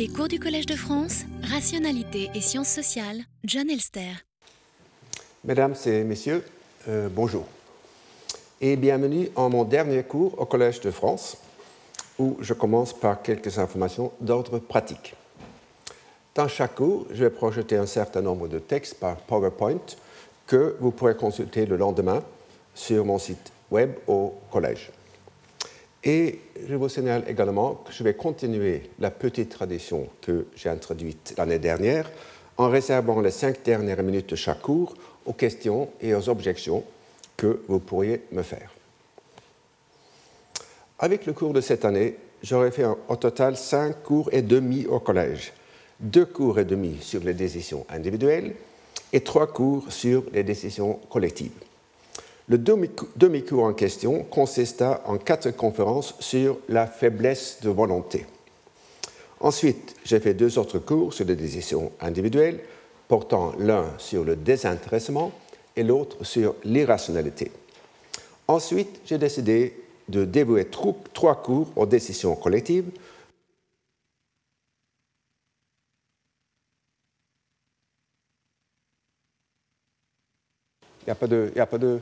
Les cours du Collège de France, Rationalité et Sciences sociales, John Elster. Mesdames et messieurs, euh, bonjour. Et bienvenue en mon dernier cours au Collège de France, où je commence par quelques informations d'ordre pratique. Dans chaque cours, je vais projeter un certain nombre de textes par PowerPoint que vous pourrez consulter le lendemain sur mon site web au collège. Et je vous signale également que je vais continuer la petite tradition que j'ai introduite l'année dernière en réservant les cinq dernières minutes de chaque cours aux questions et aux objections que vous pourriez me faire. Avec le cours de cette année, j'aurai fait au total cinq cours et demi au collège, deux cours et demi sur les décisions individuelles et trois cours sur les décisions collectives. Le demi-cours en question consista en quatre conférences sur la faiblesse de volonté. Ensuite, j'ai fait deux autres cours sur les décisions individuelles, portant l'un sur le désintéressement et l'autre sur l'irrationalité. Ensuite, j'ai décidé de dévouer trois cours aux décisions collectives. Il n'y a pas de... A pas de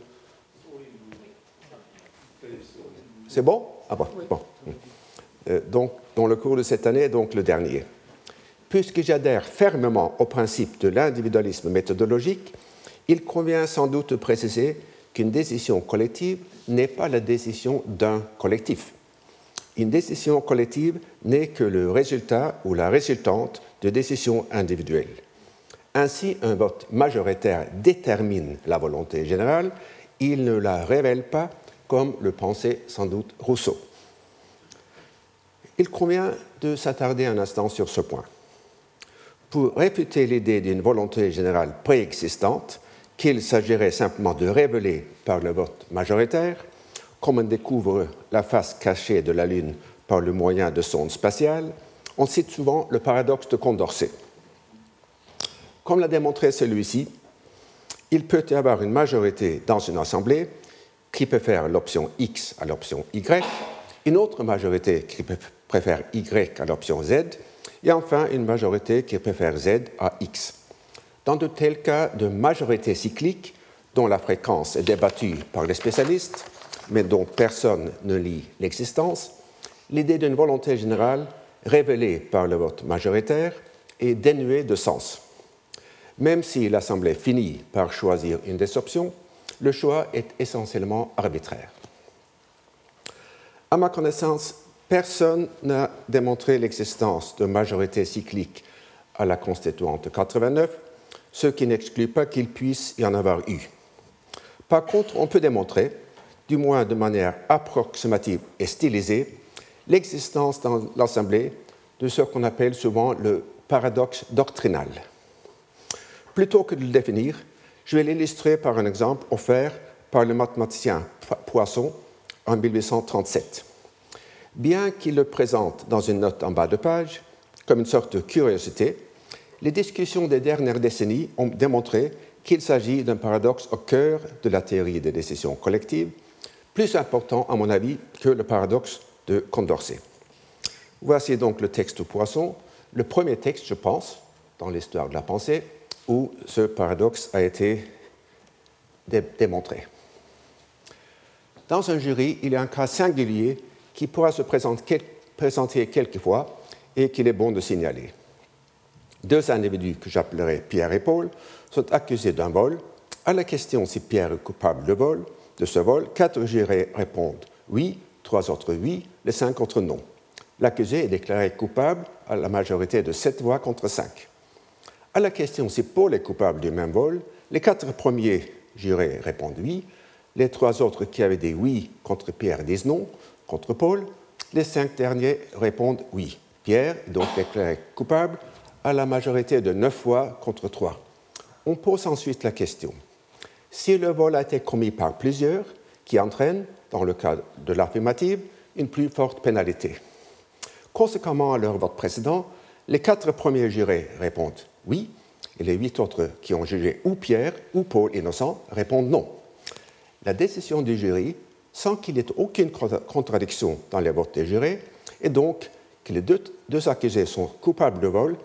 C'est bon? Ah bon. bon. Euh, donc, dans le cours de cette année, donc le dernier. Puisque j'adhère fermement au principe de l'individualisme méthodologique, il convient sans doute de préciser qu'une décision collective n'est pas la décision d'un collectif. Une décision collective n'est que le résultat ou la résultante de décisions individuelles. Ainsi, un vote majoritaire détermine la volonté générale, il ne la révèle pas comme le pensait sans doute Rousseau. Il convient de s'attarder un instant sur ce point. Pour réfuter l'idée d'une volonté générale préexistante, qu'il s'agirait simplement de révéler par le vote majoritaire, comme on découvre la face cachée de la Lune par le moyen de sondes spatiales, on cite souvent le paradoxe de Condorcet. Comme l'a démontré celui-ci, il peut y avoir une majorité dans une assemblée qui préfère l'option X à l'option Y, une autre majorité qui préfère Y à l'option Z, et enfin une majorité qui préfère Z à X. Dans de tels cas de majorité cyclique, dont la fréquence est débattue par les spécialistes, mais dont personne ne lit l'existence, l'idée d'une volonté générale révélée par le vote majoritaire est dénuée de sens. Même si l'Assemblée finit par choisir une des options, le choix est essentiellement arbitraire. À ma connaissance, personne n'a démontré l'existence de majorité cyclique à la constituante 89, ce qui n'exclut pas qu'il puisse y en avoir eu. Par contre, on peut démontrer, du moins de manière approximative et stylisée, l'existence dans l'Assemblée de ce qu'on appelle souvent le paradoxe doctrinal. Plutôt que de le définir, je vais l'illustrer par un exemple offert par le mathématicien Poisson en 1837. Bien qu'il le présente dans une note en bas de page, comme une sorte de curiosité, les discussions des dernières décennies ont démontré qu'il s'agit d'un paradoxe au cœur de la théorie des décisions collectives, plus important à mon avis que le paradoxe de Condorcet. Voici donc le texte de Poisson, le premier texte, je pense, dans l'histoire de la pensée, où ce paradoxe a été démontré. Dans un jury, il y a un cas singulier qui pourra se présenter quelquefois et qu'il est bon de signaler. Deux individus que j'appellerai Pierre et Paul sont accusés d'un vol. À la question si Pierre est coupable de, vol, de ce vol, quatre jurés répondent oui, trois autres oui, les cinq autres non. L'accusé est déclaré coupable à la majorité de sept voix contre cinq. À la question si Paul est coupable du même vol, les quatre premiers jurés répondent oui, les trois autres qui avaient dit oui contre Pierre disent non contre Paul, les cinq derniers répondent oui. Pierre est donc déclaré coupable à la majorité de neuf voix contre trois. On pose ensuite la question si le vol a été commis par plusieurs, qui entraîne, dans le cas de l'affirmative, une plus forte pénalité. Conséquemment à leur vote précédent, les quatre premiers jurés répondent oui, et les huit autres qui ont jugé ou Pierre ou Paul innocent répondent non. La décision du jury, sans qu'il y ait aucune contradiction dans les votes des jurés, est donc que les deux, accusés sont coupables de vol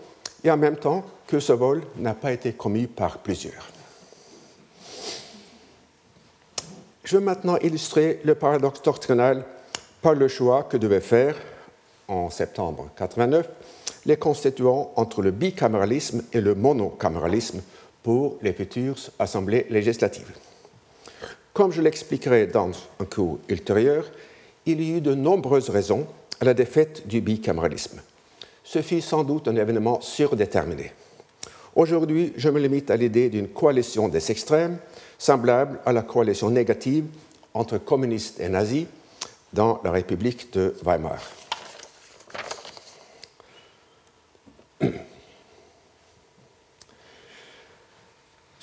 et en même temps que ce vol n'a pas été commis par plusieurs. Je veux maintenant illustrer le paradoxe doctrinal par le choix que devaient faire, en septembre 89, les constituants entre le bicaméralisme et le monocaméralisme pour les futures assemblées législatives. Comme je l'expliquerai dans un cours ultérieur, il y eut de nombreuses raisons à la défaite du bicaméralisme. Ce fut sans doute un événement surdéterminé. Aujourd'hui, je me limite à l'idée d'une coalition des extrêmes, semblable à la coalition négative entre communistes et nazis dans la République de Weimar.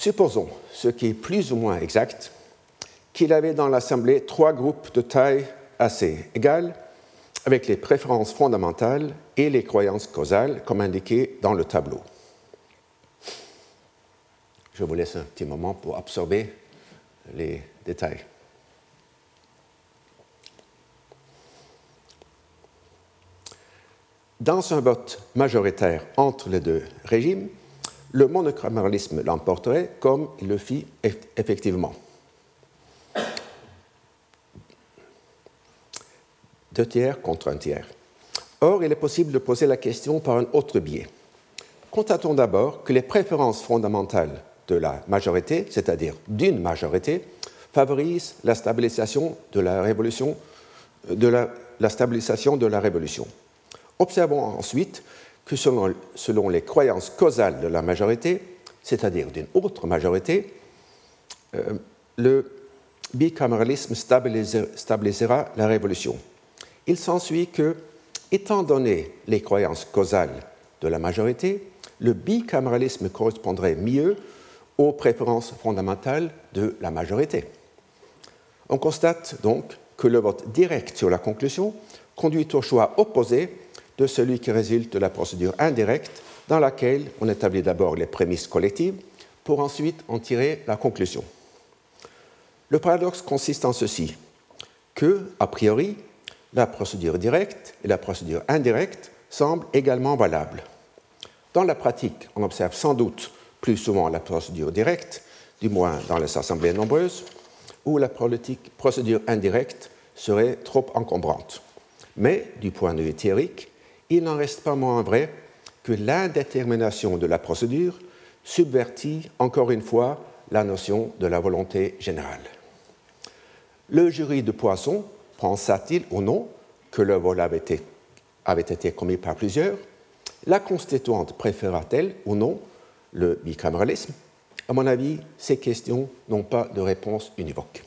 Supposons, ce qui est plus ou moins exact, qu'il avait dans l'Assemblée trois groupes de taille assez égale, avec les préférences fondamentales et les croyances causales, comme indiqué dans le tableau. Je vous laisse un petit moment pour absorber les détails. Dans un vote majoritaire entre les deux régimes, le monocaméralisme l'emporterait comme il le fit effectivement. Deux tiers contre un tiers. Or, il est possible de poser la question par un autre biais. Constatons d'abord que les préférences fondamentales de la majorité, c'est-à-dire d'une majorité, favorisent la stabilisation de la révolution, de la, stabilisation de la révolution. Observons ensuite que selon, les croyances causales de la majorité, c'est-à-dire d'une autre majorité, euh, le bicaméralisme stabilisera la révolution. Il s'ensuit que, étant donné les croyances causales de la majorité, le bicaméralisme correspondrait mieux aux préférences fondamentales de la majorité. On constate donc que le vote direct sur la conclusion conduit au choix opposé de celui qui résulte de la procédure indirecte dans laquelle on établit d'abord les prémices collectives pour ensuite en tirer la conclusion. Le paradoxe consiste en ceci que, a priori, la procédure directe et la procédure indirecte semblent également valables. Dans la pratique, on observe sans doute plus souvent la procédure directe, du moins dans les assemblées nombreuses, où la procédure indirecte serait trop encombrante. Mais, du point de vue théorique, il n'en reste pas moins vrai que l'indétermination de la procédure subvertit encore une fois la notion de la volonté générale. Le jury de Poisson pensa-t-il ou non que le vol avait été, commis par plusieurs La constituante préféra-t-elle ou non le bicaméralisme À mon avis, ces questions n'ont pas de réponse univoque.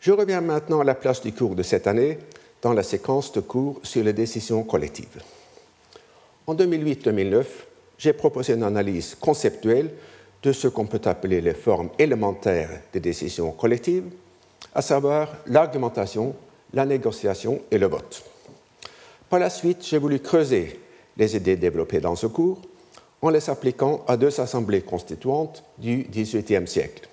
Je reviens maintenant à la place du cours de cette année dans la séquence de cours sur les décisions collectives. En 2008-2009, j'ai proposé une analyse conceptuelle de ce qu'on peut appeler les formes élémentaires des décisions collectives, à savoir l'argumentation, la négociation et le vote. Par la suite, j'ai voulu creuser les idées développées dans ce cours en les appliquant à deux assemblées constituantes du XVIIIe siècle.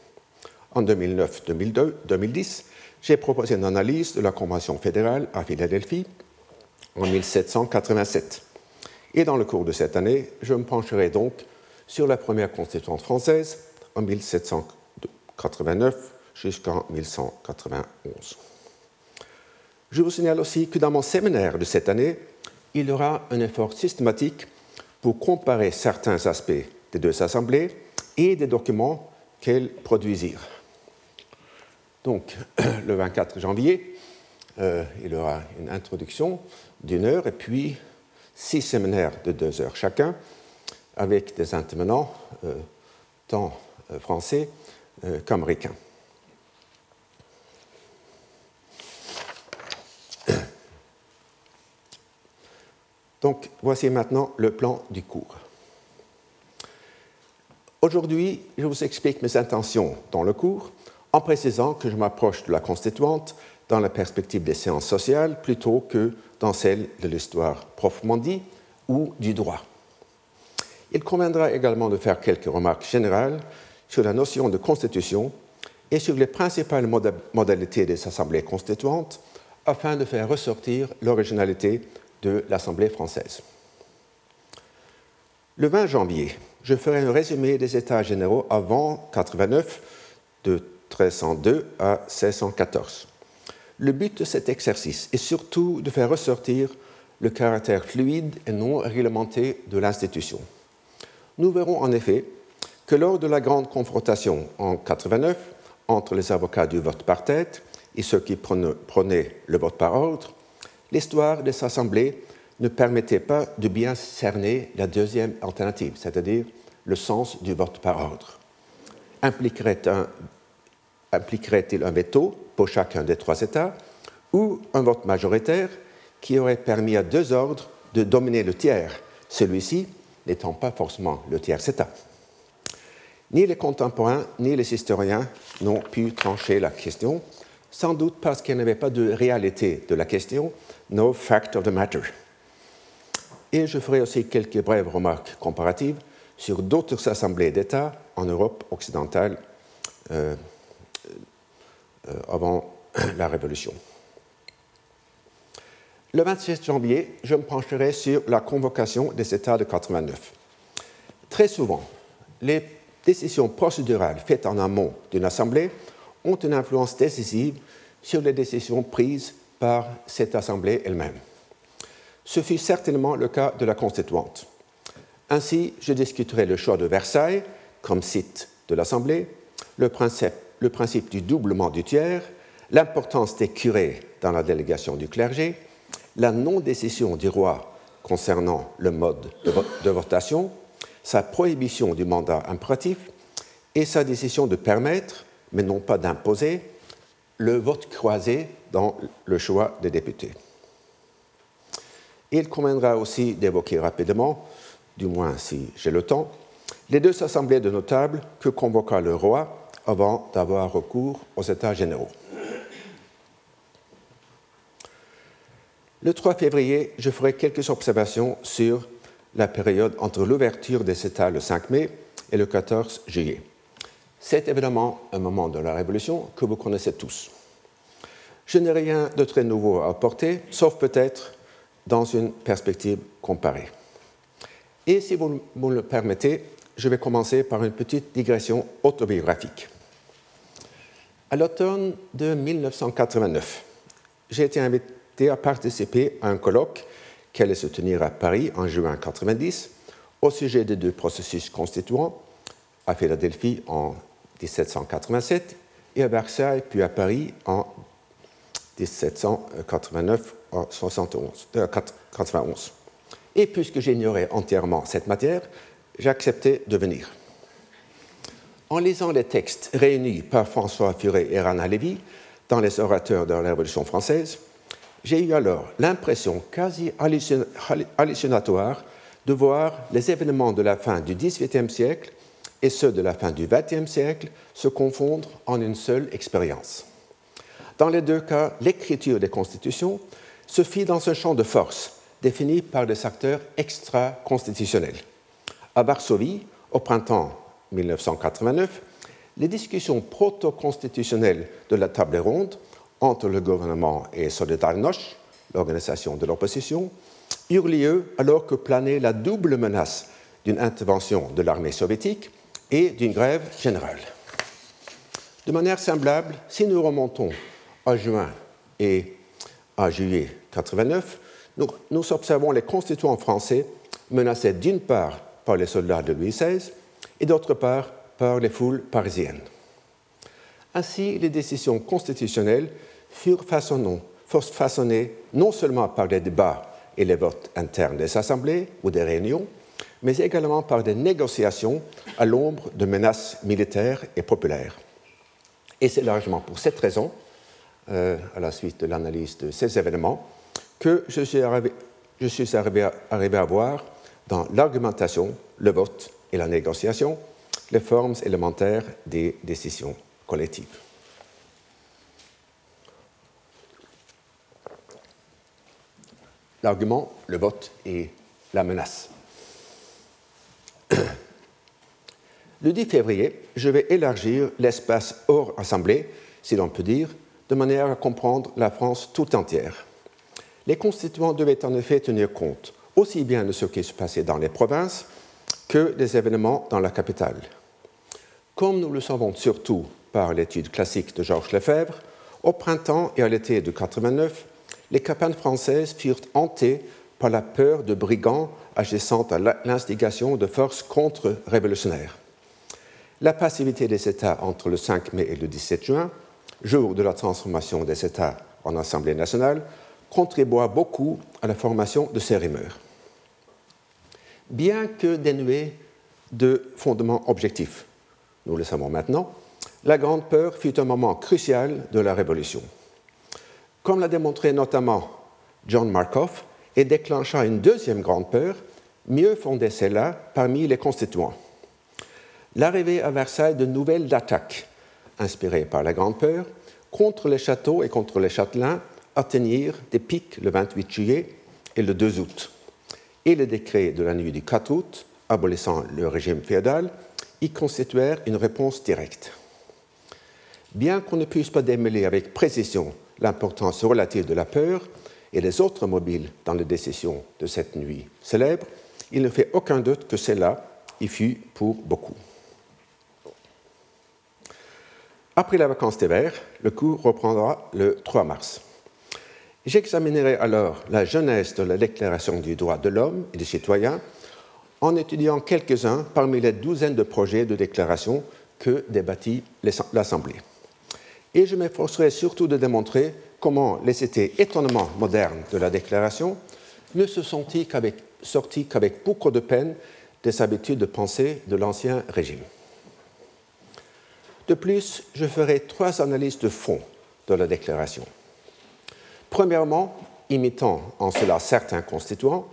En 2009-2010, j'ai proposé une analyse de la Convention fédérale à Philadelphie en 1787. Et dans le cours de cette année, je me pencherai donc sur la première constituante française en 1789 jusqu'en 1191. Je vous signale aussi que dans mon séminaire de cette année, il y aura un effort systématique pour comparer certains aspects des deux assemblées et des documents qu'elles produisirent. Donc, le 24 janvier, euh, il y aura une introduction d'une heure et puis six séminaires de deux heures chacun avec des intervenants euh, tant euh, français qu'américains. Donc voici maintenant le plan du cours. Aujourd'hui, je vous explique mes intentions dans le cours en précisant que je m'approche de la constituante dans la perspective des sciences sociales plutôt que dans celle de l'histoire proprement ou du droit. Il conviendra également de faire quelques remarques générales sur la notion de constitution et sur les principales modalités des assemblées constituantes afin de faire ressortir l'originalité de l'Assemblée française. Le 20 janvier, je ferai un résumé des États généraux avant 89 de 1302 à 1614. Le but de cet exercice est surtout de faire ressortir le caractère fluide et non réglementé de l'institution. Nous verrons en effet que lors de la grande confrontation en 89 entre les avocats du vote par tête et ceux qui prenaient le vote par ordre, l'histoire des assemblées ne permettait pas de bien cerner la deuxième alternative, c'est-à-dire le sens du vote par ordre. Impliquerait-il un, impliquerait un veto pour chacun des trois États ou un vote majoritaire qui aurait permis à deux ordres de dominer le tiers, celui-ci n'étant pas forcément le tiers État Ni les contemporains ni les historiens n'ont pu trancher la question, sans doute parce qu'il n'y avait pas de réalité de la question, no fact of the matter. Et je ferai aussi quelques brèves remarques comparatives sur d'autres assemblées d'États en Europe occidentale euh, avant la Révolution. Le 27 janvier, je me pencherai sur la convocation des États de 89. Très souvent, les décisions procédurales faites en amont d'une assemblée ont une influence décisive sur les décisions prises par cette assemblée elle-même. Ce fut certainement le cas de la constituante. Ainsi, je discuterai le choix de Versailles comme site de l'Assemblée, le principe, le principe du doublement du tiers, l'importance des curés dans la délégation du clergé, la non-décision du roi concernant le mode de, votation, sa prohibition du mandat impératif et sa décision de permettre, mais non pas d'imposer, le vote croisé dans le choix des députés. Il conviendra aussi d'évoquer rapidement, du moins si j'ai le temps, les deux assemblées de notables que convoqua le roi avant d'avoir recours aux États généraux. Le 3 février, je ferai quelques observations sur la période entre l'ouverture des États le 5 mai et le 14 juillet. C'est évidemment un moment de la Révolution que vous connaissez tous. Je n'ai rien de très nouveau à apporter, sauf peut-être dans une perspective comparée. Et si vous me le permettez, je vais commencer par une petite digression autobiographique. À l'automne de 1989, j'ai été invité à participer à un colloque qui allait se tenir à Paris en juin 1990 au sujet des deux processus constituants, à Philadelphie en 1787 et à Versailles puis à Paris en 1789 71, 91. Et puisque j'ignorais entièrement cette matière, j'ai accepté de venir. En lisant les textes réunis par François Furet et Rana Lévy dans les orateurs de la Révolution française, j'ai eu alors l'impression quasi hallucinatoire de voir les événements de la fin du XVIIIe siècle et ceux de la fin du XXe siècle se confondre en une seule expérience. Dans les deux cas, l'écriture des constitutions se fit dans un champ de force défini par des acteurs extra-constitutionnels. À Varsovie, au printemps 1989, les discussions proto-constitutionnelles de la table ronde entre le gouvernement et Solidarność, l'organisation de l'opposition, eurent lieu alors que planait la double menace d'une intervention de l'armée soviétique et d'une grève générale. De manière semblable, si nous remontons à juin et à juillet 89, nous, nous observons les constituants français menacés d'une part par les soldats de Louis XVI et d'autre part par les foules parisiennes. Ainsi, les décisions constitutionnelles furent façonnées non seulement par les débats et les votes internes des assemblées ou des réunions, mais également par des négociations à l'ombre de menaces militaires et populaires. Et c'est largement pour cette raison euh, à la suite de l'analyse de ces événements, que je suis arrivé, à voir dans l'argumentation, le vote et la négociation les formes élémentaires des décisions collectives. L'argument, le vote et la menace. Le 10 février, je vais élargir l'espace hors assemblée, si l'on peut dire, de manière à comprendre la France tout entière. Les constituants devaient en effet tenir compte aussi bien de ce qui se passait dans les provinces que des événements dans la capitale. Comme nous le savons surtout par l'étude classique de Georges Lefebvre, au printemps et à l'été de 89, les campagnes françaises furent hantées par la peur de brigands agissant à l'instigation de forces contre-révolutionnaires. La passivité des États entre le 5 mai et le 17 juin, jour de la transformation des États en Assemblée nationale, contribua beaucoup à la formation de ces rumeurs. Bien que dénuées de fondements objectifs, nous le savons maintenant, la Grande Peur fut un moment crucial de la Révolution. Comme l'a démontré notamment John Markoff, et déclencha une deuxième Grande Peur, mieux fondée celle-là, parmi les constituants. L'arrivée à Versailles de nouvelles attaques, inspirées par la Grande Peur, contre les châteaux et contre les châtelains atteignirent des pics le 28 juillet et le 2 août. Et les décrets de la nuit du 4 août, abolissant le régime féodal, y constituèrent une réponse directe. Bien qu'on ne puisse pas démêler avec précision l'importance relative de la peur et les autres mobiles dans les décisions de cette nuit célèbre, il ne fait aucun doute que cela y fut pour beaucoup. Après la vacance d'hiver, le cours reprendra le 3 mars. J'examinerai alors la jeunesse de la Déclaration du droit de l'homme et des citoyens en étudiant quelques-uns parmi les douzaines de projets de déclaration que débattit l'Assemblée. Et je m'efforcerai surtout de démontrer comment les cités étonnement modernes de la Déclaration ne se sont sortis qu'avec beaucoup de peine des habitudes de pensée de l'Ancien Régime. De plus, je ferai trois analyses de fond de la Déclaration. Premièrement, imitant en cela certains constituants,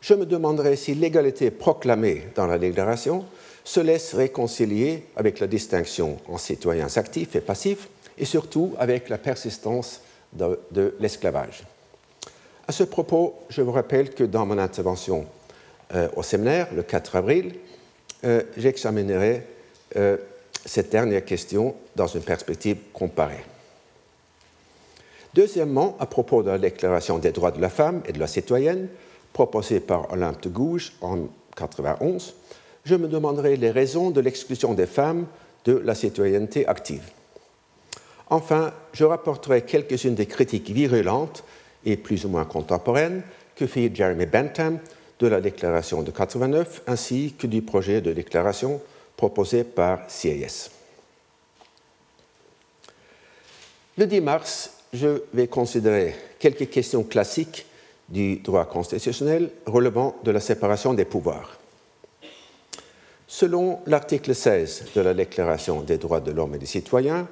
je me demanderai si l'égalité proclamée dans la Déclaration se laisse réconcilier avec la distinction en citoyens actifs et passifs, et surtout avec la persistance de, l'esclavage. À ce propos, je vous rappelle que dans mon intervention euh, au séminaire, le 4 avril, euh, j'examinerai euh, cette dernière question dans une perspective comparée. Deuxièmement, à propos de la Déclaration des droits de la femme et de la citoyenne, proposée par Olympe de Gouges en 1991, je me demanderai les raisons de l'exclusion des femmes de la citoyenneté active. Enfin, je rapporterai quelques-unes des critiques virulentes et plus ou moins contemporaines que fit Jeremy Bentham de la déclaration de 89 ainsi que du projet de déclaration proposé par CIS. Le 10 mars, je vais considérer quelques questions classiques du droit constitutionnel relevant de la séparation des pouvoirs. Selon l'article 16 de la Déclaration des droits de l'homme et des citoyens,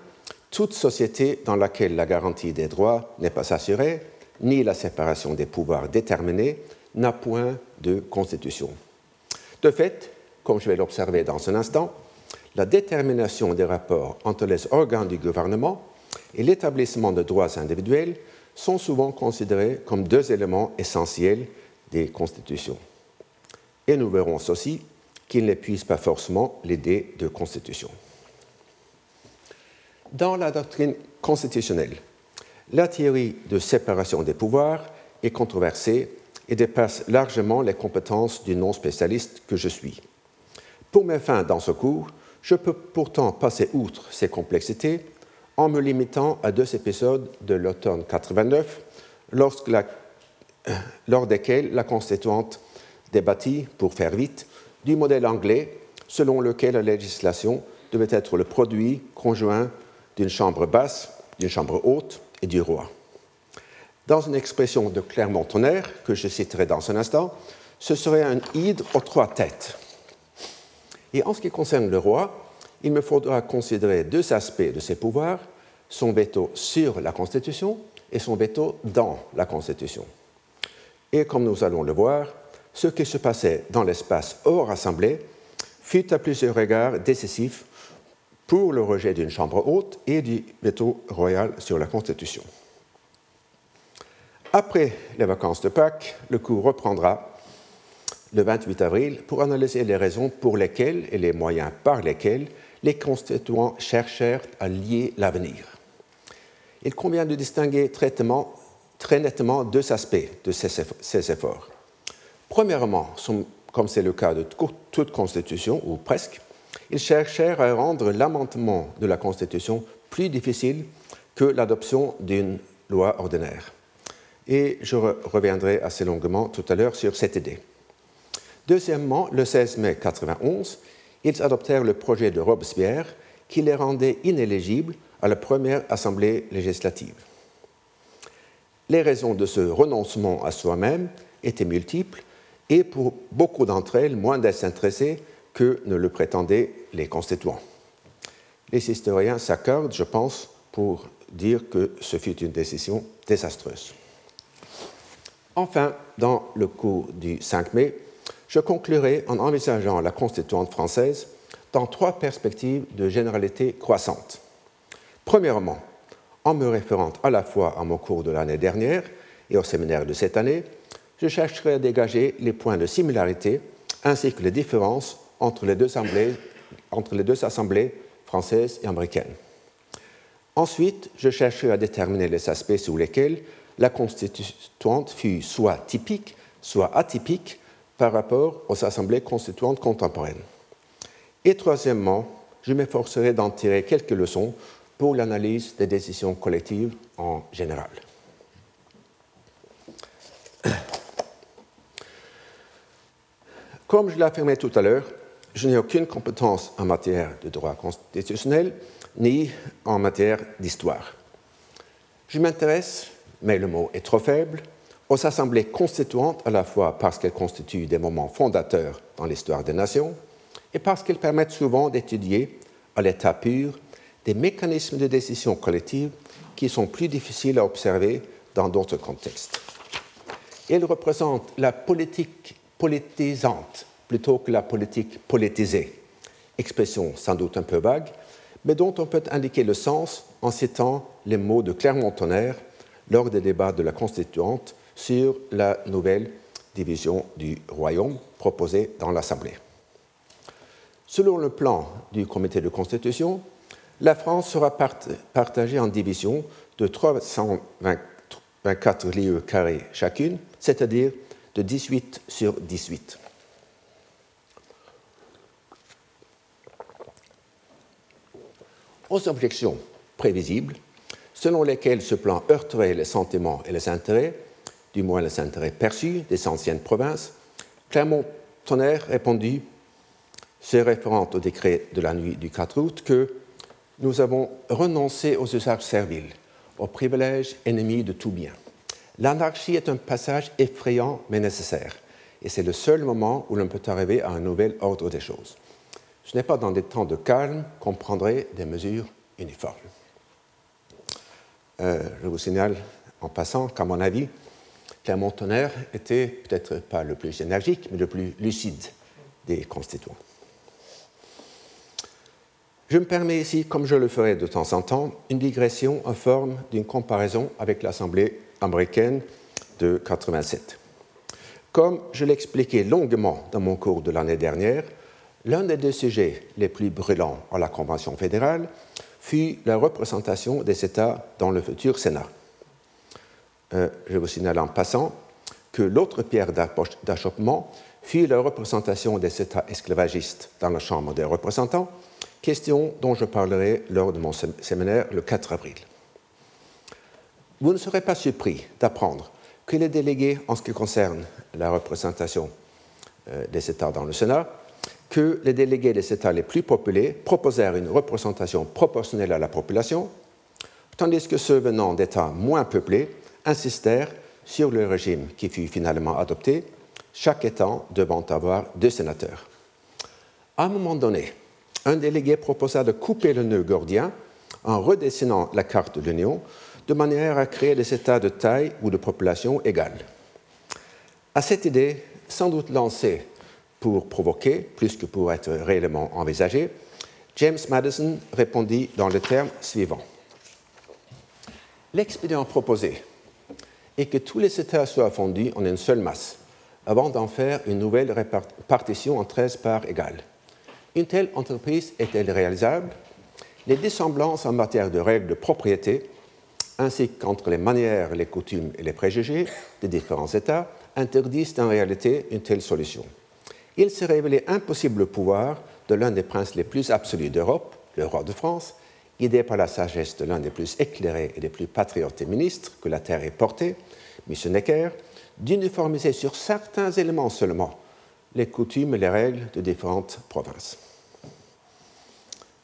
toute société dans laquelle la garantie des droits n'est pas assurée, ni la séparation des pouvoirs déterminée, n'a point de constitution. De fait, comme je vais l'observer dans un instant, la détermination des rapports entre les organes du gouvernement et l'établissement de droits individuels sont souvent considérés comme deux éléments essentiels des constitutions. Et nous verrons aussi qu'ils n'épuisent pas forcément l'idée de constitution. Dans la doctrine constitutionnelle, la théorie de séparation des pouvoirs est controversée et dépasse largement les compétences du non-spécialiste que je suis. Pour mes fins dans ce cours, je peux pourtant passer outre ces complexités en me limitant à deux épisodes de l'automne 89, lors desquels la constituante débattit, pour faire vite, du modèle anglais selon lequel la législation devait être le produit conjoint d'une chambre basse, d'une chambre haute et du roi. Dans une expression de Clermont-Tonnerre, que je citerai dans un instant, ce serait un hydre aux trois têtes. Et en ce qui concerne le roi, il me faudra considérer deux aspects de ses pouvoirs, son veto sur la Constitution et son veto dans la Constitution. Et comme nous allons le voir, ce qui se passait dans l'espace hors Assemblée fut à plusieurs regards décisif pour le rejet d'une Chambre haute et du veto royal sur la Constitution. Après les vacances de Pâques, le cours reprendra le 28 avril pour analyser les raisons pour lesquelles et les moyens par lesquels les constituants cherchèrent à lier l'avenir. il convient de distinguer très nettement deux aspects de ces efforts. Premièrement, comme c'est le cas de toute constitution, ou presque, ils cherchèrent à rendre l'amendement de la Constitution plus difficile que l'adoption d'une loi ordinaire. Et je reviendrai assez longuement tout à l'heure sur cette idée. Deuxièmement, le 16 mai 1991, ils adoptèrent le projet de Robespierre qui les rendait inéligibles à la première Assemblée législative. Les raisons de ce renoncement à soi-même étaient multiples et pour beaucoup d'entre elles moins désintéressées que ne le prétendaient les constituants. Les historiens s'accordent, je pense, pour dire que ce fut une décision désastreuse. Enfin, dans le cours du 5 mai, je conclurai en envisageant la constituante française dans trois perspectives de généralité croissante. Premièrement, en me référant à la fois à mon cours de l'année dernière et au séminaire de cette année, je chercherai à dégager les points de similarité ainsi que les différences entre les deux assemblées, entre les deux assemblées françaises et américaines. Ensuite, je chercherai à déterminer les aspects sous lesquels la constituante fut soit typique, soit atypique par rapport aux assemblées constituantes contemporaines. Et troisièmement, je m'efforcerai d'en tirer quelques leçons pour l'analyse des décisions collectives en général. Comme je l'affirmais tout à l'heure, je n'ai aucune compétence en matière de droit constitutionnel ni en matière d'histoire. Je m'intéresse, mais le mot est trop faible, aux assemblées constituantes à la fois parce qu'elles constituent des moments fondateurs dans l'histoire des nations et parce qu'elles permettent souvent d'étudier à l'état pur des mécanismes de décision collective qui sont plus difficiles à observer dans d'autres contextes. Elles représentent la politique politisante plutôt que la politique politisée, expression sans doute un peu vague, mais dont on peut indiquer le sens en citant les mots de Clermont-Tonnerre lors des débats de la Constituante sur la nouvelle division du royaume proposée dans l'Assemblée. Selon le plan du comité de constitution, la France sera partagée en divisions de 324 lieues carrées chacune, c'est-à-dire de 18 sur 18. Aux objections prévisibles, selon lesquelles ce plan heurterait les sentiments et les intérêts, du moins les intérêts perçus des anciennes provinces, Clermont-Tonnerre répondit, se référant au décret de la nuit du 4 août, que nous avons renoncé aux usages serviles, aux privilèges ennemis de tout bien. L'anarchie est un passage effrayant mais nécessaire, et c'est le seul moment où l'on peut arriver à un nouvel ordre des choses. Ce n'est pas dans des temps de calme qu'on prendrait des mesures uniformes. Euh, je vous signale en passant qu'à mon avis, Clermont-Tonnerre était peut-être pas le plus énergique, mais le plus lucide des constituants. Je me permets ici, comme je le ferai de temps en temps, une digression en forme d'une comparaison avec l'Assemblée américaine de 87. Comme je l'expliquais longuement dans mon cours de l'année dernière, l'un des deux sujets les plus brûlants à la Convention fédérale fut la représentation des États dans le futur Sénat. Euh, je vous signale en passant que l'autre pierre d'achoppement fut la représentation des États esclavagistes dans la Chambre des représentants, question dont je parlerai lors de mon séminaire le 4 avril. Vous ne serez pas surpris d'apprendre que les délégués, en ce qui concerne la représentation euh, des États dans le Sénat, que les délégués des États les plus populés proposèrent une représentation proportionnelle à la population, tandis que ceux venant d'États moins peuplés insistèrent sur le régime qui fut finalement adopté, chaque État devant avoir deux sénateurs. À un moment donné, un délégué proposa de couper le nœud gordien en redessinant la carte de l'Union de manière à créer des États de taille ou de population égale. À cette idée, sans doute lancée pour provoquer plus que pour être réellement envisagée, James Madison répondit dans les termes suivants. L'expédient proposé est que tous les États soient fondus en une seule masse, avant d'en faire une nouvelle répartition en 13 parts égales. Une telle entreprise est-elle réalisable? Les dissemblances en matière de règles de propriété ainsi qu'entre les manières, les coutumes et les préjugés des différents États, interdisent en réalité une telle solution. Il s'est révélé impossible le pouvoir de l'un des princes les plus absolus d'Europe, le roi de France, guidé par la sagesse de l'un des plus éclairés et des plus patriotes et ministres que la terre ait porté, M. Necker, d'uniformiser sur certains éléments seulement les coutumes et les règles de différentes provinces.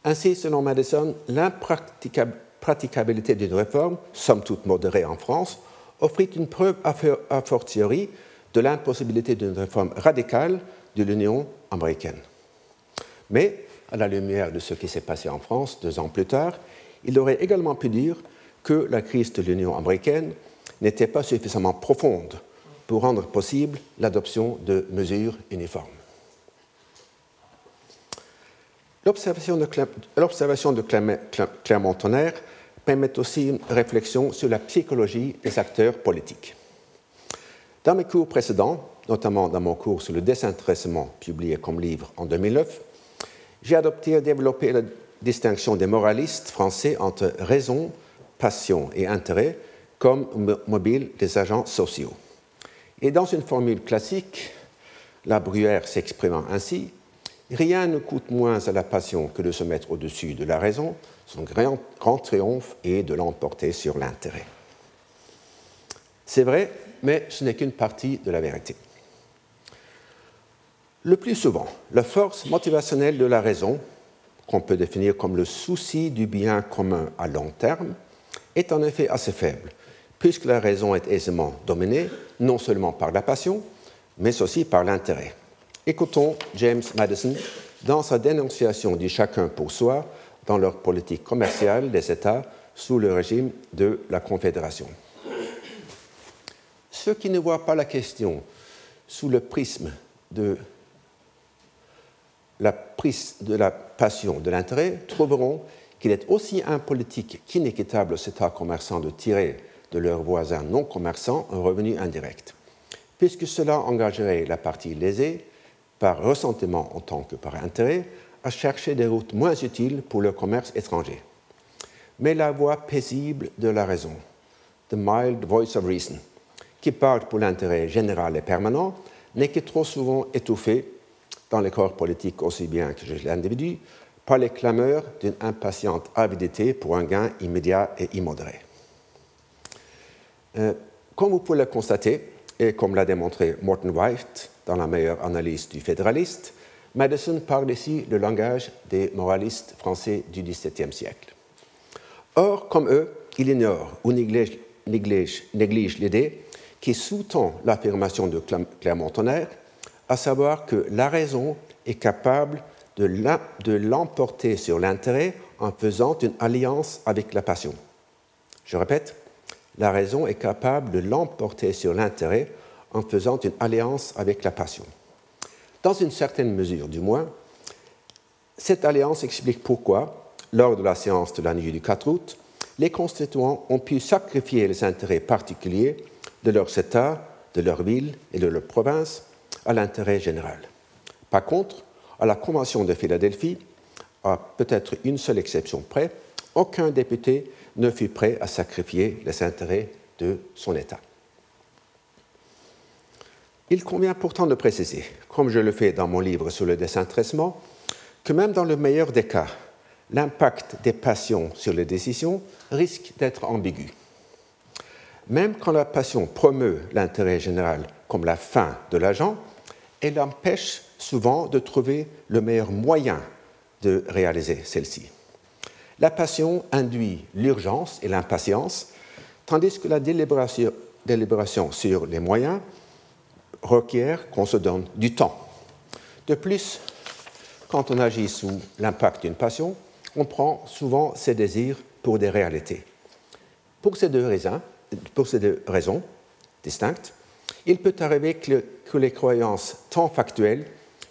Ainsi, selon Madison, l'impraticabilité d'une réforme, somme toute modérée en France, offrit une preuve a fortiori de l'impossibilité d'une réforme radicale de l'Union américaine. Mais, à la lumière de ce qui s'est passé en France deux ans plus tard, il aurait également pu dire que la crise de l'Union américaine n'était pas suffisamment profonde pour rendre possible l'adoption de mesures uniformes. L'observation de, Clermont-Tonnerre permet aussi une réflexion sur la psychologie des acteurs politiques. Dans mes cours précédents, notamment dans mon cours sur le désintéressement publié comme livre en 2009, j'ai adopté et développé la distinction des moralistes français entre raison, passion et intérêt comme mobile des agents sociaux. Et dans une formule classique, la Bruyère s'exprimant ainsi, rien ne coûte moins à la passion que de se mettre au-dessus de la raison, son grand, grand triomphe est de l'emporter sur l'intérêt. C'est vrai, mais ce n'est qu'une partie de la vérité. Le plus souvent, la force motivationnelle de la raison, qu'on peut définir comme le souci du bien commun à long terme, est en effet assez faible, puisque la raison est aisément dominée non seulement par la passion, mais aussi par l'intérêt. Écoutons James Madison dans sa dénonciation du chacun pour soi dans leur politique commerciale des États sous le régime de la Confédération. Ceux qui ne voient pas la question sous le prisme de la prise de la passion, de l'intérêt, trouveront qu'il est aussi impolitique qu'inéquitable aux États commerçants de tirer de leurs voisins non commerçants un revenu indirect, puisque cela engagerait la partie lésée, par ressentiment en tant que par intérêt, à chercher des routes moins utiles pour le commerce étranger. Mais la voix paisible de la raison, the mild voice of reason, qui parle pour l'intérêt général et permanent, n'est que trop souvent étouffée dans les corps politiques aussi bien que chez l'individu, par les clameurs d'une impatiente avidité pour un gain immédiat et immodéré. Euh, comme vous pouvez le constater, et comme l'a démontré Morton White dans la meilleure analyse du fédéraliste, Madison parle ici le langage des moralistes français du XVIIe siècle. Or, comme eux, il ignore ou néglige, néglige l'idée qui sous-tend l'affirmation de Clermont-Tonnerre à savoir que la raison est capable de l'emporter sur l'intérêt en faisant une alliance avec la passion. Je répète, la raison est capable de l'emporter sur l'intérêt en faisant une alliance avec la passion. Dans une certaine mesure, du moins, cette alliance explique pourquoi, lors de la séance de la nuit du 4 août, les constituants ont pu sacrifier les intérêts particuliers de leurs États, de leur ville et de leur province à l'intérêt général. Par contre, à la Convention de Philadelphie, à peut-être une seule exception près, aucun député ne fut prêt à sacrifier les intérêts de son État. Il convient pourtant de préciser, comme je le fais dans mon livre sur le désintéressement, que même dans le meilleur des cas, l'impact des passions sur les décisions risque d'être ambigu. Même quand la passion promeut l'intérêt général comme la fin de l'agent, elle empêche souvent de trouver le meilleur moyen de réaliser celle-ci. La passion induit l'urgence et l'impatience, tandis que la délibération, sur les moyens requiert qu'on se donne du temps. De plus, quand on agit sous l'impact d'une passion, on prend souvent ses désirs pour des réalités. Pour ces deux raisons, pour ces deux raisons distinctes, il peut arriver que, les croyances tant factuelles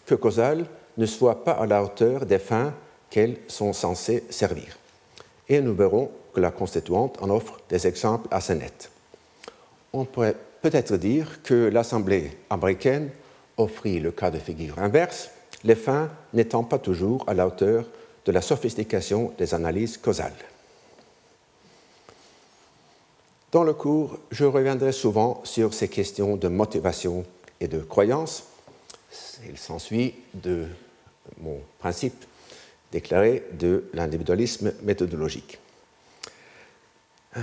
que causales ne soient pas à la hauteur des fins qu'elles sont censées servir. Et nous verrons que la constituante en offre des exemples assez nets. On pourrait peut-être dire que l'Assemblée américaine offrit le cas de figure inverse, les fins n'étant pas toujours à la hauteur de la sophistication des analyses causales. Dans le cours, je reviendrai souvent sur ces questions de motivation et de croyance. Il s'ensuit de mon principe déclaré de l'individualisme méthodologique. Euh,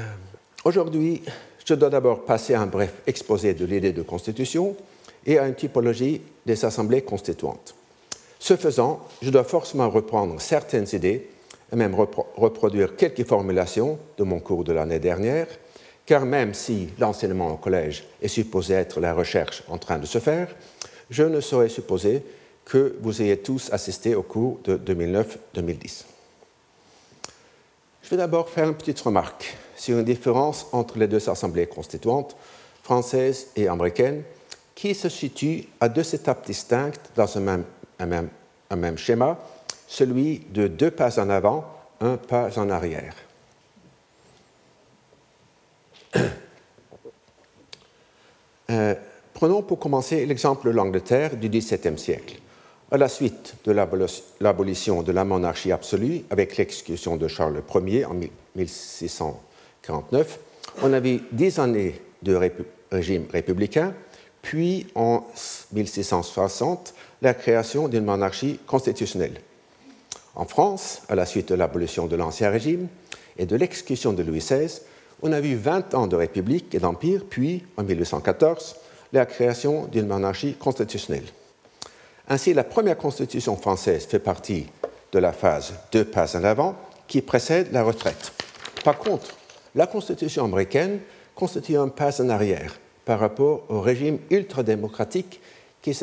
aujourd'hui, je dois d'abord passer à un bref exposé de l'idée de constitution et à une typologie des assemblées constituantes. Ce faisant, je dois forcément reprendre certaines idées et même reproduire quelques formulations de mon cours de l'année dernière, car même si l'enseignement au collège est supposé être la recherche en train de se faire, je ne saurais supposer que vous ayez tous assisté au cours de 2009-2010. Je vais d'abord faire une petite remarque sur une différence entre les deux assemblées constituantes, françaises et américaines, qui se situent à deux étapes distinctes dans un même schéma, celui de deux pas en avant, un pas en arrière. Euh, prenons pour commencer l'exemple de l'Angleterre du XVIIe siècle. À la suite de l'abolition de la monarchie absolue avec l'exécution de Charles Ier en 1649, on a vu dix années de régime républicain, puis en 1660 la création d'une monarchie constitutionnelle. En France, à la suite de l'abolition de l'Ancien Régime et de l'exécution de Louis XVI, on a vu 20 ans de république et d'empire, puis, en 1814, la création d'une monarchie constitutionnelle. Ainsi, la première constitution française fait partie de la phase deux pas en avant qui précède la retraite. Par contre, la constitution américaine constitue un pas en arrière par rapport au régime ultra-démocratique qui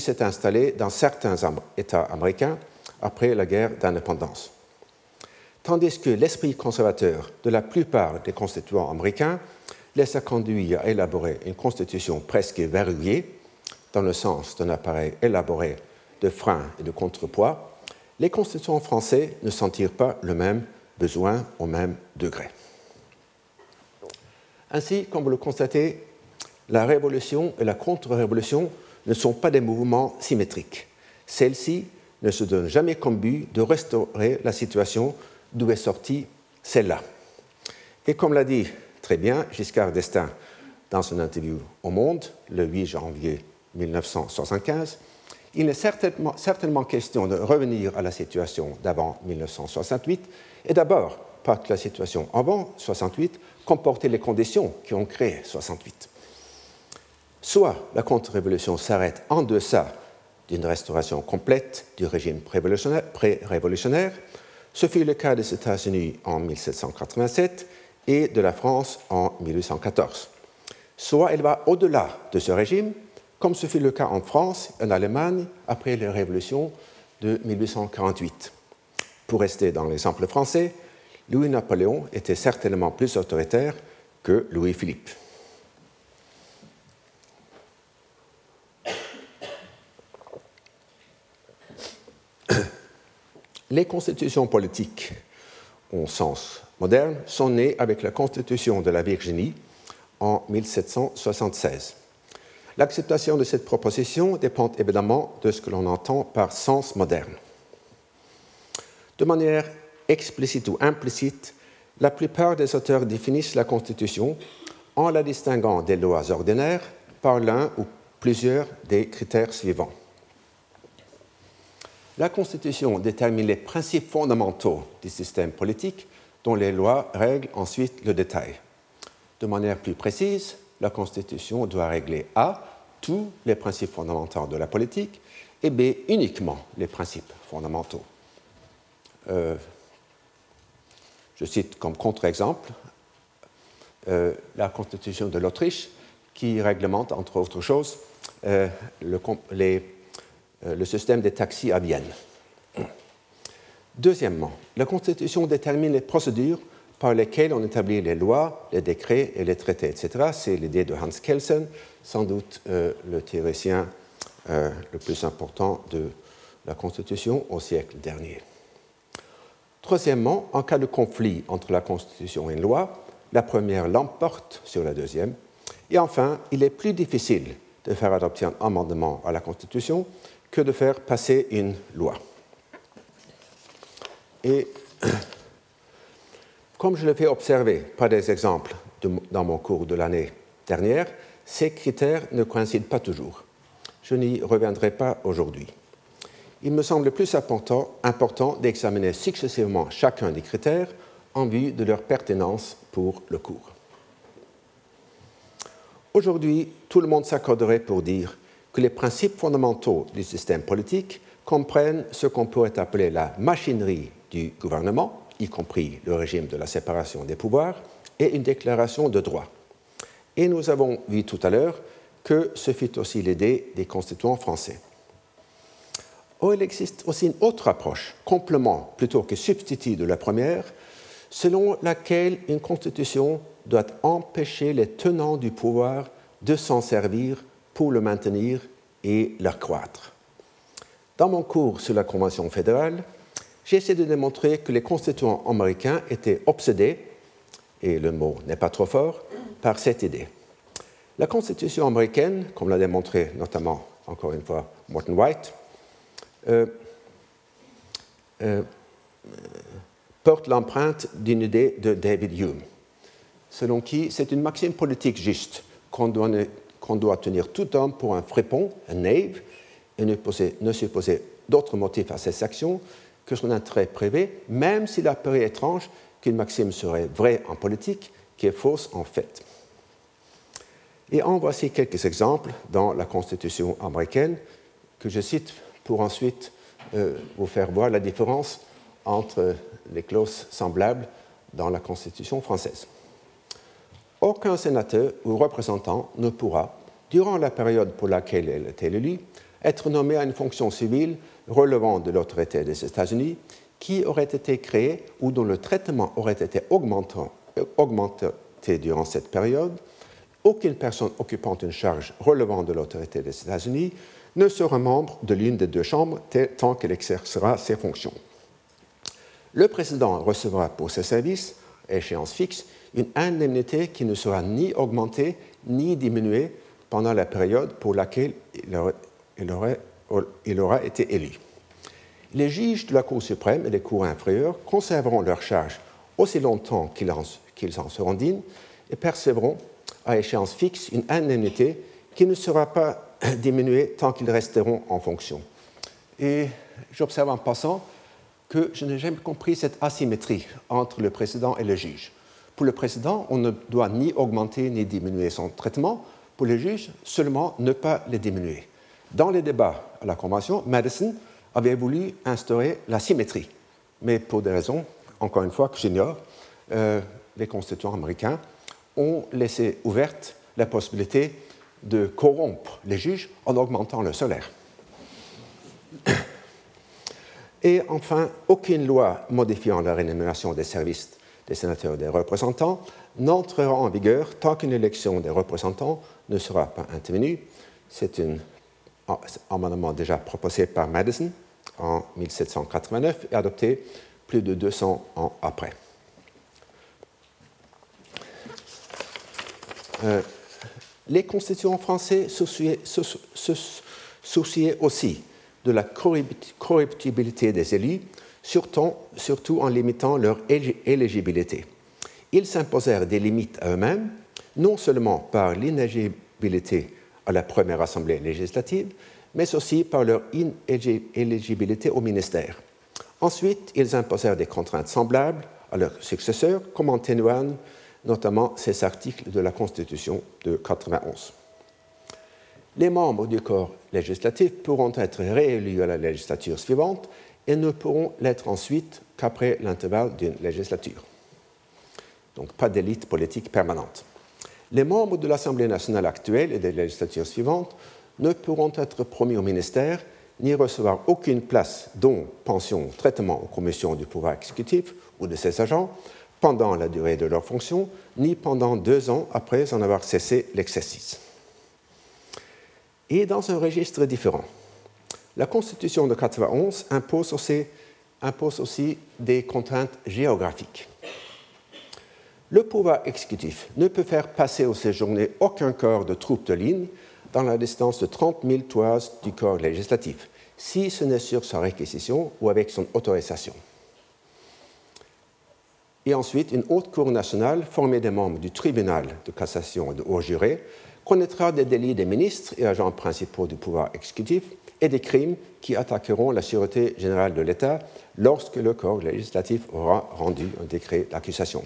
s'est installé dans certains États américains après la guerre d'indépendance. Tandis que l'esprit conservateur de la plupart des constituants américains laisse à conduire à élaborer une constitution presque verrouillée, dans le sens d'un appareil élaboré de freins et de contrepoids, les constituants français ne sentirent pas le même besoin au même degré. Ainsi, comme vous le constatez, la révolution et la contre-révolution ne sont pas des mouvements symétriques. Celles-ci ne se donnent jamais comme but de restaurer la situation d'où est sortie celle-là. Et comme l'a dit très bien Giscard d'Estaing dans son interview au Monde le 8 janvier 1975, il est certainement, question de revenir à la situation d'avant 1968, et d'abord parce que la situation avant 68 comportait les conditions qui ont créé 68. Soit la contre-révolution s'arrête en deçà d'une restauration complète du régime pré-révolutionnaire, ce fut le cas des États-Unis en 1787 et de la France en 1814. Soit elle va au-delà de ce régime comme ce fut le cas en France et en Allemagne après les révolutions de 1848. Pour rester dans l'exemple français, Louis-Napoléon était certainement plus autoritaire que Louis-Philippe. Les constitutions politiques, au sens moderne, sont nées avec la Constitution de la Virginie en 1776. L'acceptation de cette proposition dépend évidemment de ce que l'on entend par sens moderne. De manière explicite ou implicite, la plupart des auteurs définissent la Constitution en la distinguant des lois ordinaires par l'un ou plusieurs des critères suivants. La Constitution détermine les principes fondamentaux du système politique dont les lois règlent ensuite le détail. De manière plus précise, la Constitution doit régler A, tous les principes fondamentaux de la politique, et B, uniquement les principes fondamentaux. Euh, je cite comme contre-exemple euh, la Constitution de l'Autriche, qui réglemente, entre autres choses, euh, le, le système des taxis à Vienne. Deuxièmement, la Constitution détermine les procédures par lesquels on établit les lois, les décrets et les traités, etc. C'est l'idée de Hans Kelsen, sans doute euh, le théoricien euh, le plus important de la Constitution au siècle dernier. Troisièmement, en cas de conflit entre la Constitution et une loi, la première l'emporte sur la deuxième. Et enfin, il est plus difficile de faire adopter un amendement à la Constitution que de faire passer une loi. Et comme je le fais observer par des exemples dans mon cours de l'année dernière, ces critères ne coïncident pas toujours. Je n'y reviendrai pas aujourd'hui. Il me semble plus important, important d'examiner successivement chacun des critères en vue de leur pertinence pour le cours. Aujourd'hui, tout le monde s'accorderait pour dire que les principes fondamentaux du système politique comprennent ce qu'on pourrait appeler la machinerie du gouvernement, y compris le régime de la séparation des pouvoirs, et une déclaration de droit. Et nous avons vu tout à l'heure que ce fut aussi l'idée des constituants français. Or, il existe aussi une autre approche, complément plutôt que substitut de la première, selon laquelle une constitution doit empêcher les tenants du pouvoir de s'en servir pour le maintenir et l'accroître. Dans mon cours sur la Convention fédérale, j'ai essayé de démontrer que les constituants américains étaient obsédés, et le mot n'est pas trop fort, par cette idée. La Constitution américaine, comme l'a démontré notamment, encore une fois, Morton White, euh, euh, porte l'empreinte d'une idée de David Hume, selon qui c'est une maxime politique juste qu'on doit, doit, tenir tout homme pour un fripon, un knave, et ne supposer d'autres motifs à ses actions que son intérêt privé, même s'il apparaît étrange qu'une maxime serait vraie en politique, qui est fausse en fait. Et en voici quelques exemples dans la Constitution américaine que je cite pour ensuite euh, vous faire voir la différence entre les clauses semblables dans la Constitution française. Aucun sénateur ou représentant ne pourra, durant la période pour laquelle il est élu, être nommé à une fonction civile relevant de l'autorité des États-Unis qui aurait été créée ou dont le traitement aurait été augmenté durant cette période aucune personne occupant une charge relevant de l'autorité des États-Unis ne sera membre de l'une des deux chambres tant qu'elle exercera ses fonctions. Le président recevra pour ses services, échéance fixe, une indemnité qui ne sera ni augmentée ni diminuée pendant la période pour laquelle il, aura été élu. Les juges de la Cour suprême et des cours inférieures conserveront leur charge aussi longtemps qu'ils en seront dignes et percevront à échéance fixe une indemnité qui ne sera pas diminuée tant qu'ils resteront en fonction. Et j'observe en passant que je n'ai jamais compris cette asymétrie entre le président et le juge. Pour le président, on ne doit ni augmenter ni diminuer son traitement. Pour le juge, seulement ne pas les diminuer. Dans les débats à la Convention, Madison avait voulu instaurer la symétrie. Mais pour des raisons, encore une fois, que j'ignore, euh, les constituants américains ont laissé ouverte la possibilité de corrompre les juges en augmentant le salaire. Et enfin, aucune loi modifiant la rémunération des services des sénateurs et des représentants n'entrera en vigueur tant qu'une élection des représentants ne sera pas intervenue. C'est un amendement déjà proposé par Madison en 1789 et adopté plus de 200 ans après. Euh, les constituants français souciaient, aussi de la corruptibilité des élus, surtout, en limitant leur éligibilité. Ils s'imposèrent des limites à eux-mêmes, non seulement par l'inéligibilité à la première assemblée législative, mais aussi par leur inéligibilité au ministère. Ensuite, ils imposèrent des contraintes semblables à leurs successeurs, comme en témoignent notamment ces articles de la Constitution de 91. Les membres du corps législatif pourront être réélus à la législature suivante et ne pourront l'être ensuite qu'après l'intervalle d'une législature. Donc pas d'élite politique permanente. Les membres de l'Assemblée nationale actuelle et des législatures suivantes ne pourront être promis au ministère ni recevoir aucune place, dont pension, traitement ou commission du pouvoir exécutif ou de ses agents, pendant la durée de leur fonction, ni pendant deux ans après en avoir cessé l'exercice. Et dans un registre différent, la Constitution de 91 impose aussi, des contraintes géographiques. Le pouvoir exécutif ne peut faire passer ou séjourner aucun corps de troupes de ligne dans la distance de 30 000 toises du corps législatif, si ce n'est sur sa réquisition ou avec son autorisation. et ensuite une haute cour nationale formée des membres du tribunal de cassation et de haut juré connaîtra des délits des ministres et agents principaux du pouvoir exécutif et des crimes qui attaqueront la sûreté générale de l'État lorsque le corps législatif aura rendu un décret d'accusation.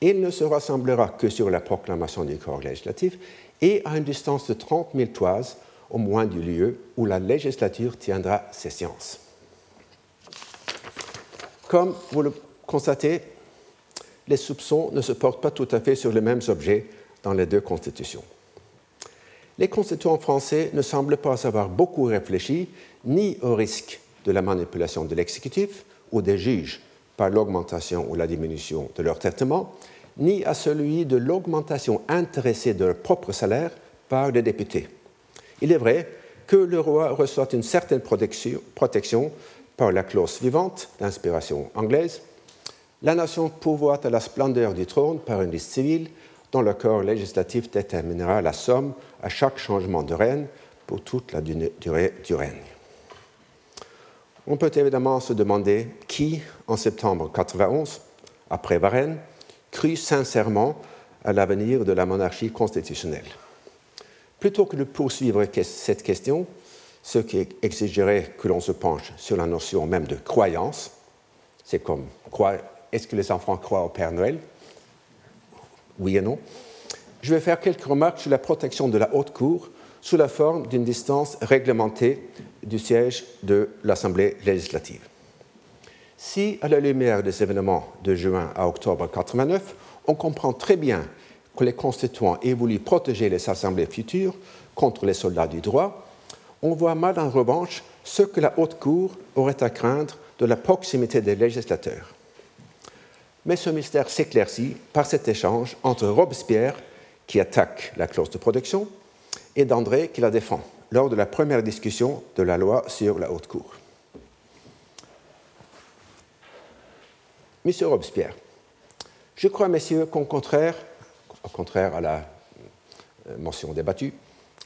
Il ne se rassemblera que sur la proclamation du corps législatif et à une distance de 30 000 toises au moins du lieu où la législature tiendra ses séances. Comme vous le constatez, les soupçons ne se portent pas tout à fait sur les mêmes objets dans les deux constitutions. Les constituants français ne semblent pas avoir beaucoup réfléchi ni au risque de la manipulation de l'exécutif ou des juges par l'augmentation ou la diminution de leur traitement, ni à celui de l'augmentation intéressée de leur propre salaire par les députés. Il est vrai que le roi reçoit une certaine protection, par la clause suivante, d'inspiration anglaise. La nation pourvoit à la splendeur du trône par une liste civile dont le corps législatif déterminera la somme à chaque changement de reine pour toute la durée du règne. On peut évidemment se demander qui, en septembre 91, après Varennes, crut sincèrement à l'avenir de la monarchie constitutionnelle. Plutôt que de poursuivre cette question, ce qui exigerait que l'on se penche sur la notion même de croyance, c'est comme est-ce que les enfants croient au Père Noël? Oui et non. Je vais faire quelques remarques sur la protection de la haute cour sous la forme d'une distance réglementée du siège de l'Assemblée législative. Si, à la lumière des événements de juin à octobre 89, on comprend très bien que les constituants aient voulu protéger les assemblées futures contre les soldats du droit, on voit mal en revanche ce que la haute cour aurait à craindre de la proximité des législateurs. Mais ce mystère s'éclaircit par cet échange entre Robespierre, qui attaque la clause de protection, et d'André, qui la défend, lors de la première discussion de la loi sur la haute cour. Monsieur Robespierre, je crois, messieurs, qu'au contraire, au contraire à la euh, mention débattue,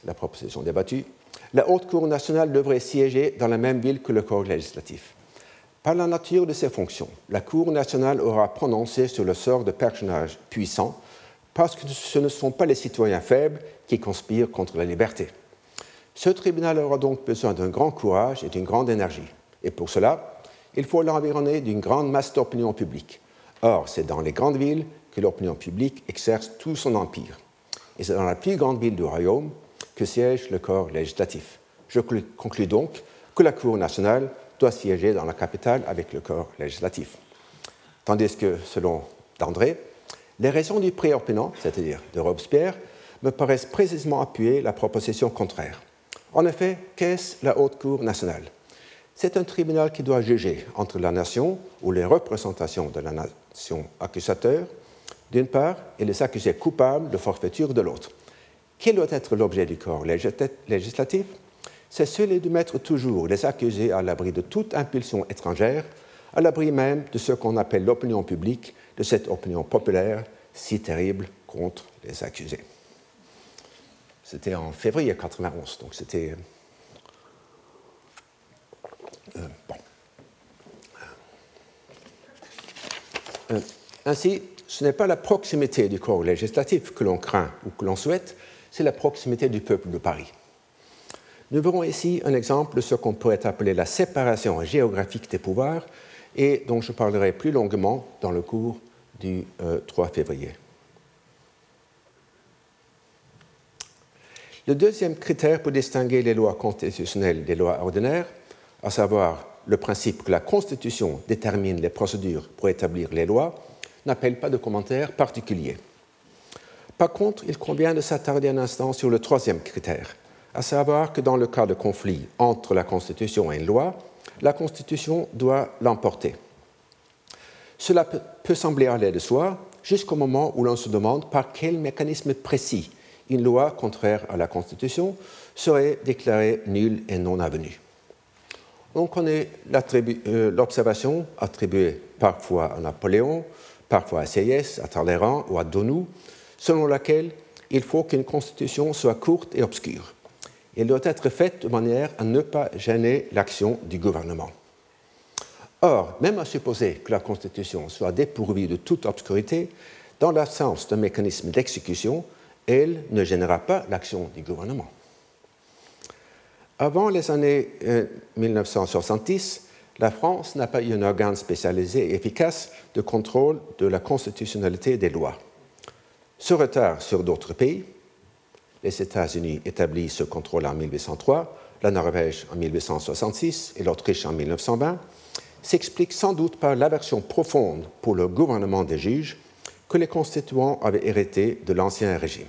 la proposition débattue, la Haute Cour nationale devrait siéger dans la même ville que le corps législatif. Par la nature de ses fonctions, la Cour nationale aura prononcé sur le sort de personnages puissants parce que ce ne sont pas les citoyens faibles qui conspirent contre la liberté. Ce tribunal aura donc besoin d'un grand courage et d'une grande énergie. Et pour cela, il faut l'environner d'une grande masse d'opinion publique. Or, c'est dans les grandes villes que l'opinion publique exerce tout son empire. Et c'est dans la plus grande ville du royaume que siège le corps législatif. Je conclus donc que la Cour nationale doit siéger dans la capitale avec le corps législatif. Tandis que, selon D'André, les raisons du préopinant, c'est-à-dire de Robespierre, me paraissent précisément appuyer la proposition contraire. En effet, qu'est-ce la Haute Cour nationale? C'est un tribunal qui doit juger entre la nation ou les représentations de la nation accusateur, d'une part, et les accusés coupables de forfaiture de l'autre. Quel doit être l'objet du corps législatif? C'est celui de mettre toujours les accusés à l'abri de toute impulsion étrangère, à l'abri même de ce qu'on appelle l'opinion publique, de cette opinion populaire si terrible contre les accusés. C'était en février 91, donc c'était. Euh, bon. Euh, ainsi, ce n'est pas la proximité du corps législatif que l'on craint ou que l'on souhaite, c'est la proximité du peuple de Paris. Nous verrons ici un exemple de ce qu'on pourrait appeler la séparation géographique des pouvoirs et dont je parlerai plus longuement dans le cours du 3 euh, février. Le deuxième critère pour distinguer les lois constitutionnelles des lois ordinaires, à savoir le principe que la Constitution détermine les procédures pour établir les lois, n'appelle pas de commentaires particuliers. Par contre, il convient de s'attarder un instant sur le troisième critère, à savoir que dans le cas de conflit entre la Constitution et une loi, la Constitution doit l'emporter. Cela peut sembler aller de soi jusqu'au moment où l'on se demande par quel mécanisme précis une loi contraire à la Constitution serait déclarée nulle et non avenue. On connaît euh, l'observation attribuée parfois à Napoléon, parfois à Sieyès, à Talleyrand ou à Donou, selon laquelle il faut qu'une constitution soit courte et obscure. Elle doit être faite de manière à ne pas gêner l'action du gouvernement. Or, même à supposer que la Constitution soit dépourvue de toute obscurité, dans l'absence d'un mécanisme d'exécution, elle ne gênera pas l'action du gouvernement. Avant les années 1970, euh, la France n'a pas eu un organe spécialisé et efficace de contrôle de la constitutionnalité des lois. Ce retard sur d'autres pays, les États-Unis établissent ce contrôle en 1803, la Norvège en 1866 et l'Autriche en 1920, s'explique sans doute par l'aversion profonde pour le gouvernement des juges que les constituants avaient hérité de l'Ancien Régime.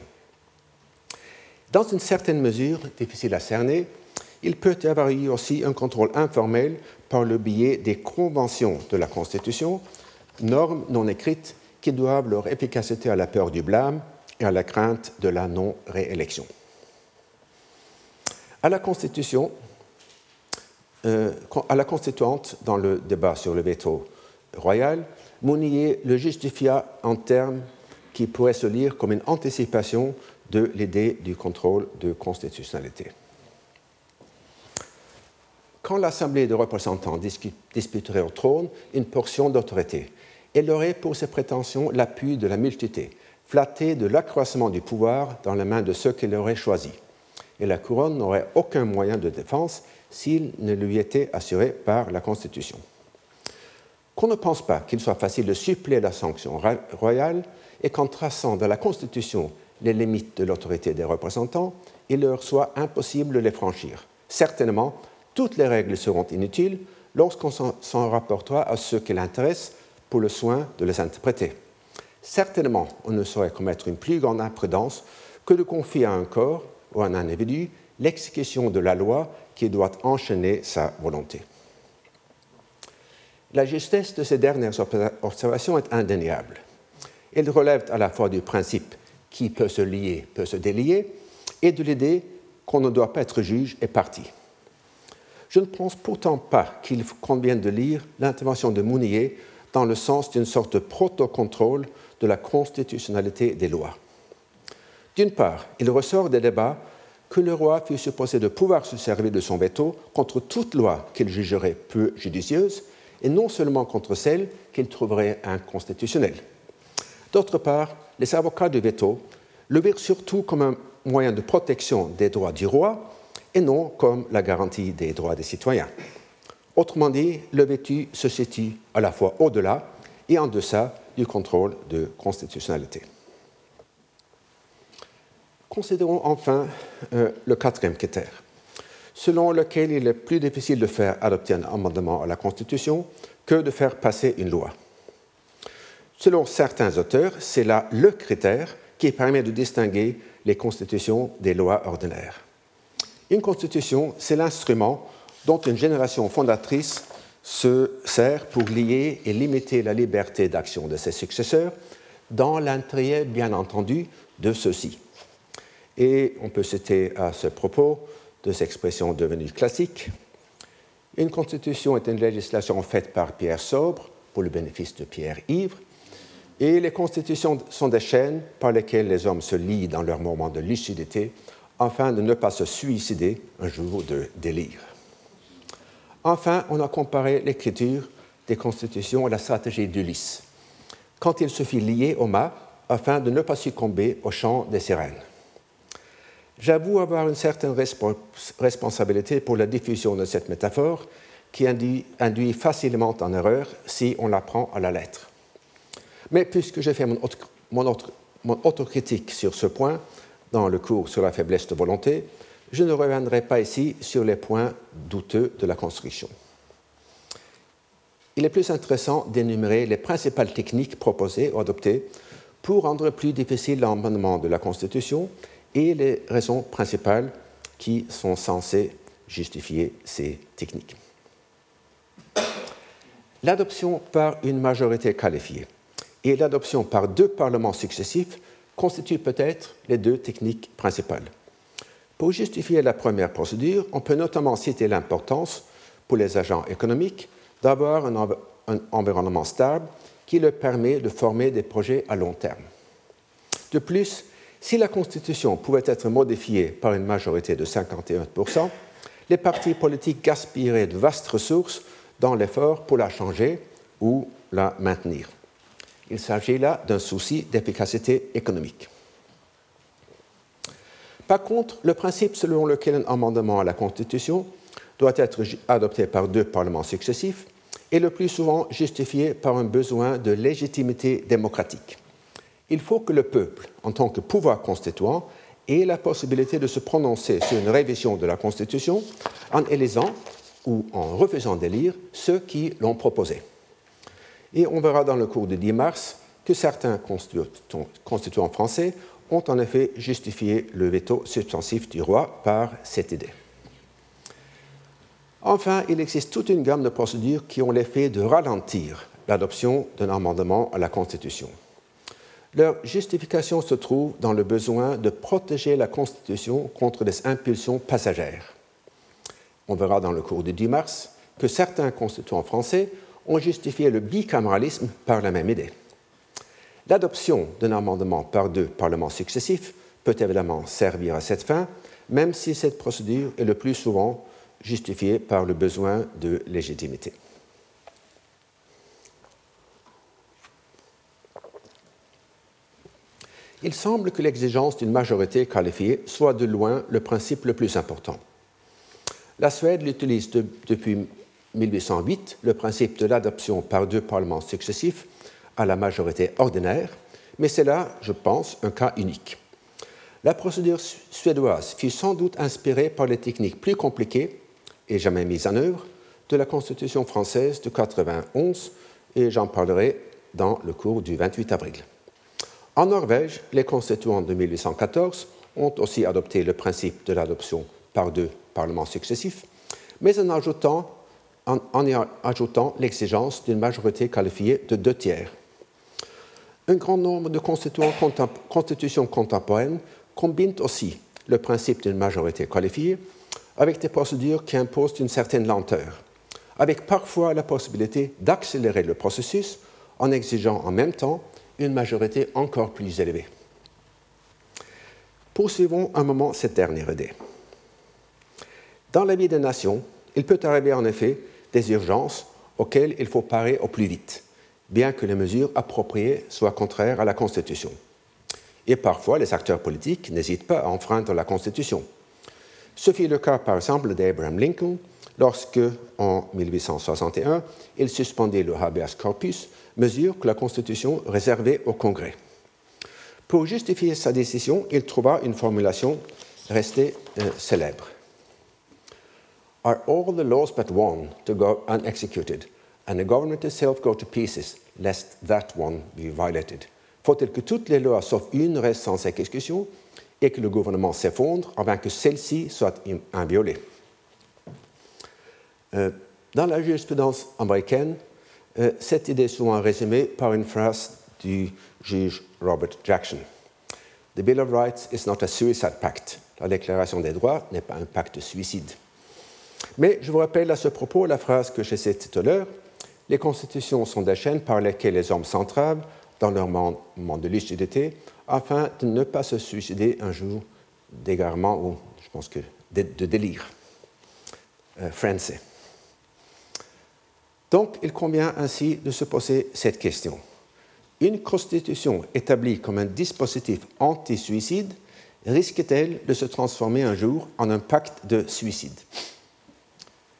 Dans une certaine mesure, difficile à cerner, il peut y avoir eu aussi un contrôle informel par le biais des conventions de la Constitution, normes non écrites qui doivent leur efficacité à la peur du blâme et à la crainte de la non-réélection. À la Constitution, euh, constituante, dans le débat sur le veto royal, Mounier le justifia en termes qui pourraient se lire comme une anticipation de l'idée du contrôle de constitutionnalité. Quand l'Assemblée de représentants disputerait au trône une portion d'autorité, elle aurait pour ses prétentions l'appui de la multitude, flattée de l'accroissement du pouvoir dans les mains de ceux qu'elle aurait choisis. Et la couronne n'aurait aucun moyen de défense s'il ne lui était assuré par la Constitution. Qu'on ne pense pas qu'il soit facile de suppléer la sanction royale et qu'en traçant dans la Constitution les limites de l'autorité des représentants, il leur soit impossible de les franchir. Certainement, toutes les règles seront inutiles lorsqu'on s'en rapportera à ceux qui l'intéressent pour le soin de les interpréter. Certainement, on ne saurait commettre une plus grande imprudence que de confier à un corps ou à un individu l'exécution de la loi qui doit enchaîner sa volonté. La justesse de ces dernières observations est indéniable. Elle relève à la fois du principe qui peut se lier, peut se délier, et de l'idée qu'on ne doit pas être juge et parti. Je ne pense pourtant pas qu'il convienne de lire l'intervention de Mounier dans le sens d'une sorte de protocontrôle de la constitutionnalité des lois. D'une part, il ressort des débats que le roi fut supposé de pouvoir se servir de son veto contre toute loi qu'il jugerait peu judicieuse, et non seulement contre celle qu'il trouverait inconstitutionnelle. D'autre part, les avocats du veto le virent surtout comme un moyen de protection des droits du roi et non comme la garantie des droits des citoyens. Autrement dit, le veto se situe à la fois au-delà et en deçà du contrôle de constitutionnalité. Considérons enfin euh, le quatrième critère, selon lequel il est plus difficile de faire adopter un amendement à la Constitution que de faire passer une loi. Selon certains auteurs, c'est là le critère qui permet de distinguer les constitutions des lois ordinaires. Une constitution, c'est l'instrument dont une génération fondatrice se sert pour lier et limiter la liberté d'action de ses successeurs, dans l'intérêt, bien entendu, de ceux-ci. Et on peut citer à ce propos deux expressions devenues classiques. Une constitution est une législation faite par Pierre sobre pour le bénéfice de Pierre ivre, et les constitutions sont des chaînes par lesquelles les hommes se lient dans leur moment de lucidité afin de ne pas se suicider un jour de délire. Enfin, on a comparé l'écriture des constitutions à la stratégie d'Ulysse, quand il se fit lier au mât afin de ne pas succomber au chant des sirènes. J'avoue avoir une certaine responsabilité pour la diffusion de cette métaphore qui induit, facilement en erreur si on la prend à la lettre. Mais puisque j'ai fait mon, mon autocritique sur ce point dans le cours sur la faiblesse de volonté, je ne reviendrai pas ici sur les points douteux de la construction. Il est plus intéressant d'énumérer les principales techniques proposées ou adoptées pour rendre plus difficile l'amendement de la Constitution et les raisons principales qui sont censées justifier ces techniques. L'adoption par une majorité qualifiée et l'adoption par deux parlements successifs constituent peut-être les deux techniques principales. Pour justifier la première procédure, on peut notamment citer l'importance pour les agents économiques d'avoir un, environnement stable qui leur permet de former des projets à long terme. De plus, si la Constitution pouvait être modifiée par une majorité de 51%, les partis politiques gaspilleraient de vastes ressources dans l'effort pour la changer ou la maintenir. Il s'agit là d'un souci d'efficacité économique. Par contre, le principe selon lequel un amendement à la Constitution doit être adopté par deux parlements successifs est le plus souvent justifié par un besoin de légitimité démocratique. Il faut que le peuple, en tant que pouvoir constituant, ait la possibilité de se prononcer sur une révision de la Constitution en élisant ou en refusant d'élire ceux qui l'ont proposé. Et on verra dans le cours du 10 mars que certains constituants français ont en effet justifié le veto substantif du roi par cette idée. Enfin, il existe toute une gamme de procédures qui ont l'effet de ralentir l'adoption d'un amendement à la Constitution. Leur justification se trouve dans le besoin de protéger la Constitution contre des impulsions passagères. On verra dans le cours du 10 mars que certains constituants français ont justifié le bicaméralisme par la même idée. L'adoption d'un amendement par deux parlements successifs peut évidemment servir à cette fin, même si cette procédure est le plus souvent justifié par le besoin de légitimité. Il semble que l'exigence d'une majorité qualifiée soit de loin le principe le plus important. La Suède l'utilise depuis 1808, le principe de l'adoption par deux parlements successifs à la majorité ordinaire, mais c'est là, je pense, un cas unique. La procédure suédoise fut sans doute inspirée par les techniques plus compliquées et jamais mise en œuvre de la Constitution française de 91, et j'en parlerai dans le cours du 28 avril. En Norvège, les constituants de 1814 ont aussi adopté le principe de l'adoption par deux parlements successifs, mais en en, ajoutant l'exigence d'une majorité qualifiée de deux tiers. Un grand nombre de constitutions contemporaines combinent aussi le principe d'une majorité qualifiée avec des procédures qui imposent une certaine lenteur, avec parfois la possibilité d'accélérer le processus en exigeant en même temps une majorité encore plus élevée. Poursuivons un moment cette dernière idée. Dans la vie des nations, il peut arriver en effet des urgences auxquelles il faut parer au plus vite, bien que les mesures appropriées soient contraires à la Constitution. Et parfois, les acteurs politiques n'hésitent pas à enfreindre la Constitution, ce fut le cas, par exemple, d'Abraham Lincoln lorsque, en 1861, il suspendit le habeas corpus, mesure que la Constitution réservait au Congrès. Pour justifier sa décision, il trouva une formulation restée euh, célèbre. Are all the laws but one to go unexecuted, and the government itself go to pieces, lest that one be violated? Faut-il que toutes les lois sauf une restent sans exécution et que le gouvernement s'effondre avant que celle-ci soit inviolée? Euh, dans la jurisprudence américaine, euh, cette idée est souvent résumée par une phrase du juge Robert Jackson. The Bill of Rights is not a suicide pact. La Déclaration des droits n'est pas un pacte de suicide. Mais je vous rappelle à ce propos la phrase que j'ai citée tout à l'heure. Les constitutions sont des chaînes par lesquelles les hommes s'entravent dans leur monde de lucidité afin de ne pas se suicider un jour d'égarement ou, je pense que, de, délire euh. Donc, il convient ainsi de se poser cette question. Une constitution établie comme un dispositif anti-suicide risque-t-elle de se transformer un jour en un pacte de suicide?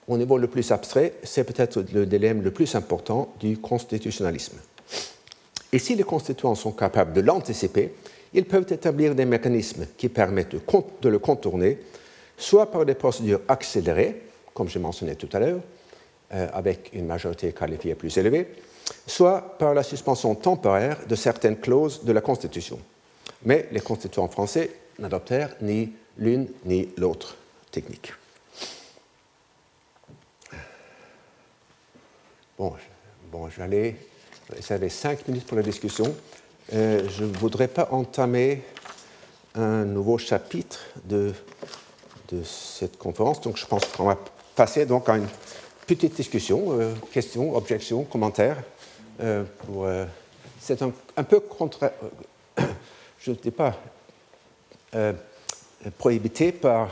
Au niveau le plus abstrait, c'est peut-être le dilemme le plus important du constitutionnalisme. Et si les constituants sont capables de l'anticiper, ils peuvent établir des mécanismes qui permettent de le contourner, soit par des procédures accélérées, comme j'ai mentionné tout à l'heure, euh, avec une majorité qualifiée plus élevée, soit par la suspension temporaire de certaines clauses de la Constitution. Mais les constituants français n'adoptèrent ni l'une ni l'autre technique. Bon, bon j'allais ça avait cinq minutes pour la discussion. Euh, je ne voudrais pas entamer un nouveau chapitre de, de cette conférence, donc je pense qu'on va passer donc à une petite discussion, euh, questions, objections, commentaires. Euh, c'est un, un, peu contre, je ne dis pas prohibité par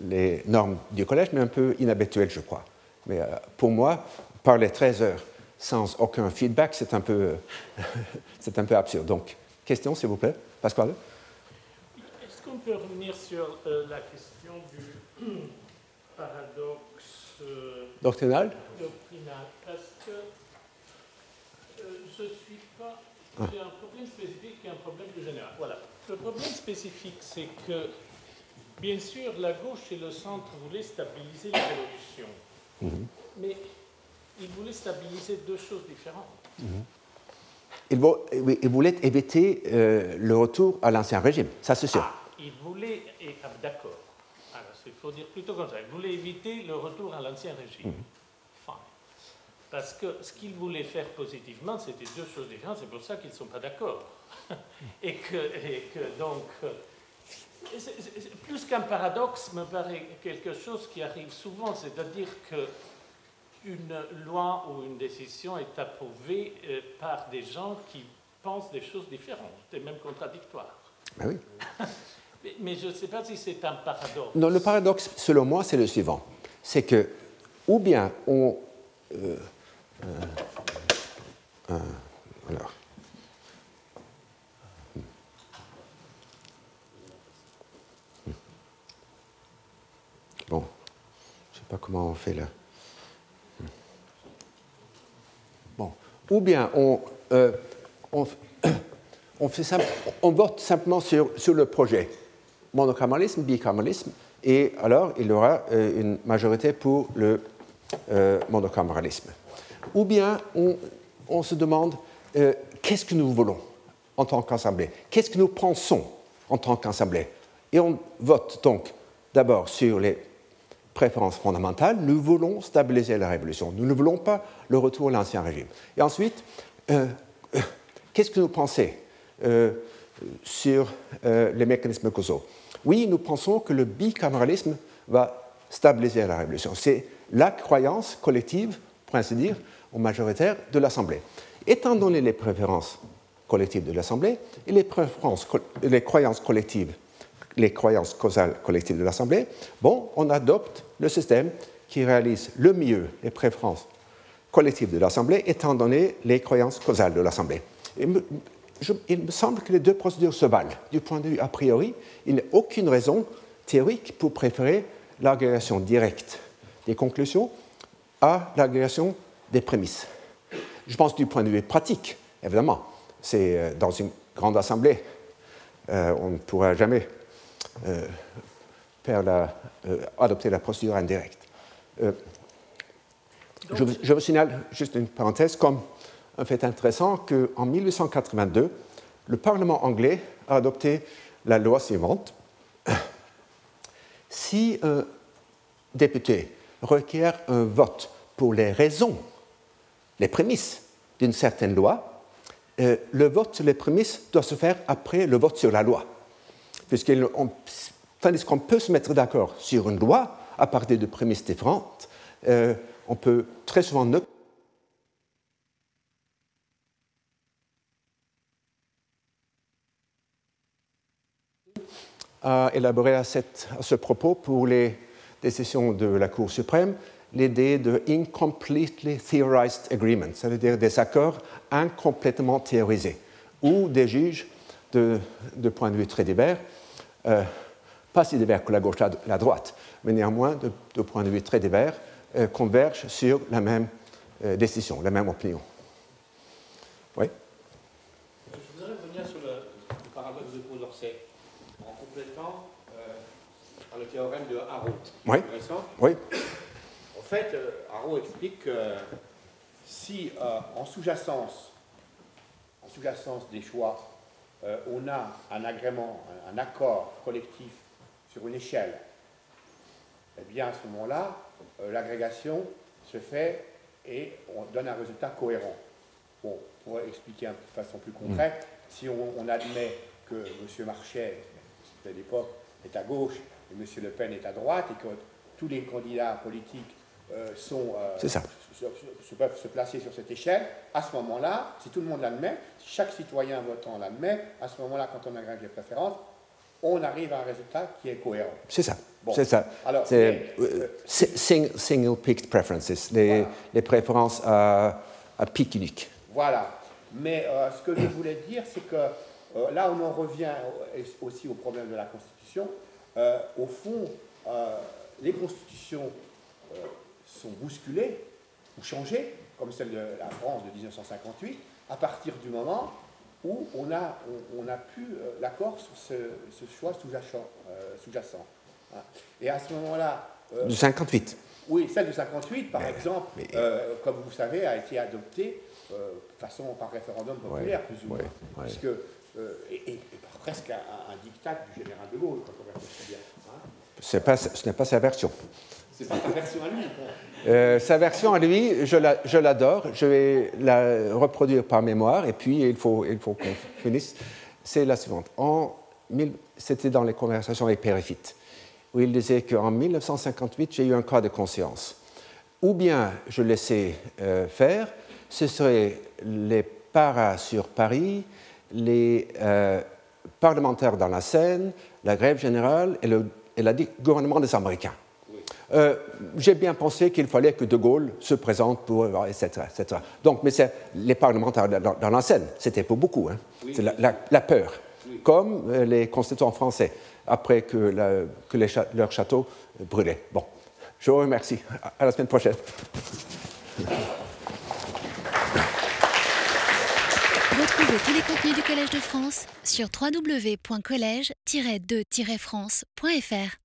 les normes du collège, mais un peu inhabituel, je crois. Mais pour moi, parler 13 heures sans aucun feedback, c'est un, peu, c'est un peu absurde. Donc, question, s'il vous plaît, Pascal Est-ce qu'on peut revenir sur la question du paradoxe doctrinal Doctrinal, parce que je ne suis pas. J'ai un problème spécifique et un problème plus général. Voilà. Le problème spécifique, c'est que, bien sûr, la gauche et le centre voulaient stabiliser les révolutions. Mhm. Mais ils voulaient stabiliser deux choses différentes. Mhm. Ils, voulaient éviter euh, le retour à l'ancien régime, ça c'est sûr. Ah, ils voulaient, ah, d'accord, il faut dire plutôt comme ça, ils voulaient éviter le retour à l'ancien régime. Mhm. Parce que ce qu'ils voulaient faire positivement, c'était deux choses différentes, c'est pour ça qu'ils ne sont pas d'accord. et, que, et, que, donc, plus qu'un paradoxe, me paraît quelque chose qui arrive souvent, c'est-à-dire que une loi ou une décision est approuvée euh, par des gens qui pensent des choses différentes et même contradictoires. Ben oui. mais, je ne sais pas si c'est un paradoxe. Non, le paradoxe, selon moi, c'est le suivant. C'est que, ou bien on... Euh, euh, alors. Bon, je ne sais pas comment on fait là. Bon, ou bien on, euh, on, on, on vote simplement sur, le projet. Monocameralisme, bicameralisme, et alors il y aura euh, une majorité pour le euh, ou bien on, se demande euh, qu'est-ce que nous voulons en tant qu'Assemblée? Qu'est-ce que nous pensons en tant qu'Assemblée? Et on vote donc d'abord sur les préférences fondamentales. Nous voulons stabiliser la révolution. Nous ne voulons pas le retour à l'ancien régime. Et ensuite, euh, euh, qu'est-ce que nous pensons sur les mécanismes causaux? Oui, nous pensons que le bicaméralisme va stabiliser la révolution. C'est la croyance collective, pour ainsi dire, au majoritaire de l'Assemblée. Étant donné les préférences collectives de l'Assemblée et les croyances collectives, les croyances causales collectives de l'Assemblée, bon, on adopte le système qui réalise le mieux les préférences collectives de l'Assemblée, étant donné les croyances causales de l'Assemblée. Il me semble que les deux procédures se valent. Du point de vue a priori, il n'y a aucune raison théorique pour préférer l'agrégation directe des conclusions à l'agrégation des prémices. Je pense du point de vue pratique, évidemment, c'est euh, dans une grande assemblée, euh, on ne pourra jamais faire la, adopter la procédure indirecte. Je, je, vous signale juste une parenthèse comme un fait intéressant qu'en 1882, le Parlement anglais a adopté la loi suivante. Si un député requiert un vote pour les raisons les prémices d'une certaine loi, euh, le vote sur les prémices doit se faire après le vote sur la loi. Tandis qu'on peut se mettre d'accord sur une loi à partir de prémices différentes, euh, on peut très souvent ne à élaborer à, à, ce propos pour les décisions de la Cour suprême l'idée de incompletely theorized agreement, ça veut dire des accords incomplètement théorisés, où des juges de, de points de vue très divers, euh, pas si divers que la gauche et la droite, mais néanmoins de, de points de vue très divers, euh, convergent sur la même euh, décision, la même opinion. Oui Je voudrais revenir sur le, paradoxe de Condorcet en complétant par le théorème de Haro. Oui. oui fait, euh, Haro explique que si en sous-jacence en sous-jacence des choix, euh, on a un agrément, un, accord collectif sur une échelle, eh bien à ce moment-là, l'agrégation se fait et on donne un résultat cohérent. Bon, pour expliquer de façon plus concrète, si on, admet que M. Marchais, à l'époque, est à gauche et M. Le Pen est à droite et que tous les candidats politiques euh, sont, euh, peuvent se placer sur cette échelle, à ce moment-là, si tout le monde l'admet, si chaque citoyen votant l'admet, à ce moment-là, quand on agrège les préférences, on arrive à un résultat qui est cohérent. C'est ça. Bon. C'est ça. Alors, C'est euh, euh, si- sing- single peaked preferences, les, Voilà. les préférences à, à pic unique. Voilà. Mais euh, ce que je voulais dire, c'est que euh, là, on en revient au- aussi au problème de la Constitution. Au fond, les constitutions sont bousculées ou changées, comme celle de la France de 1958, à partir du moment où on a, on, on a pu euh, l'accord sur ce, ce choix sous-jacent. euh, sous-jacent, hein. Et à ce moment-là, euh, Du 58. oui, celle de 58, par Mais- exemple, mais- euh, comme vous savez, a été adoptée de façon par référendum populaire, Ouais, plus ou moins. ouais, ouais. Puisque, et, par presque un, un dictat du général de Gaulle, quand on bien. hein. Pas- ce n'est pas sa version. C'est pas sa version à lui. Euh, sa version à lui, je la- l'adore. Je vais la reproduire par mémoire et puis il faut, qu'on finisse. C'est la suivante. C'était dans les conversations avec Péréphyte, où il disait qu'en 1958, j'ai eu un cas de conscience. Ou bien je laissais euh, faire, ce seraient les paras sur Paris, les euh, parlementaires dans la Seine, la grève générale et le et le gouvernement des Américains. Euh, J'ai bien pensé qu'il fallait que De Gaulle se présente pour, etc. etc. Donc, mais c'est les parlementaires dans, dans la scène, c'était pour beaucoup. Hein. C'est la, la- la peur, comme euh, les constituants français après que, la- que les leur château brûlait. Bon, je vous remercie. À- à la semaine prochaine. Retrouvez tous les contenus du Collège de France sur www.colège-2-france.fr.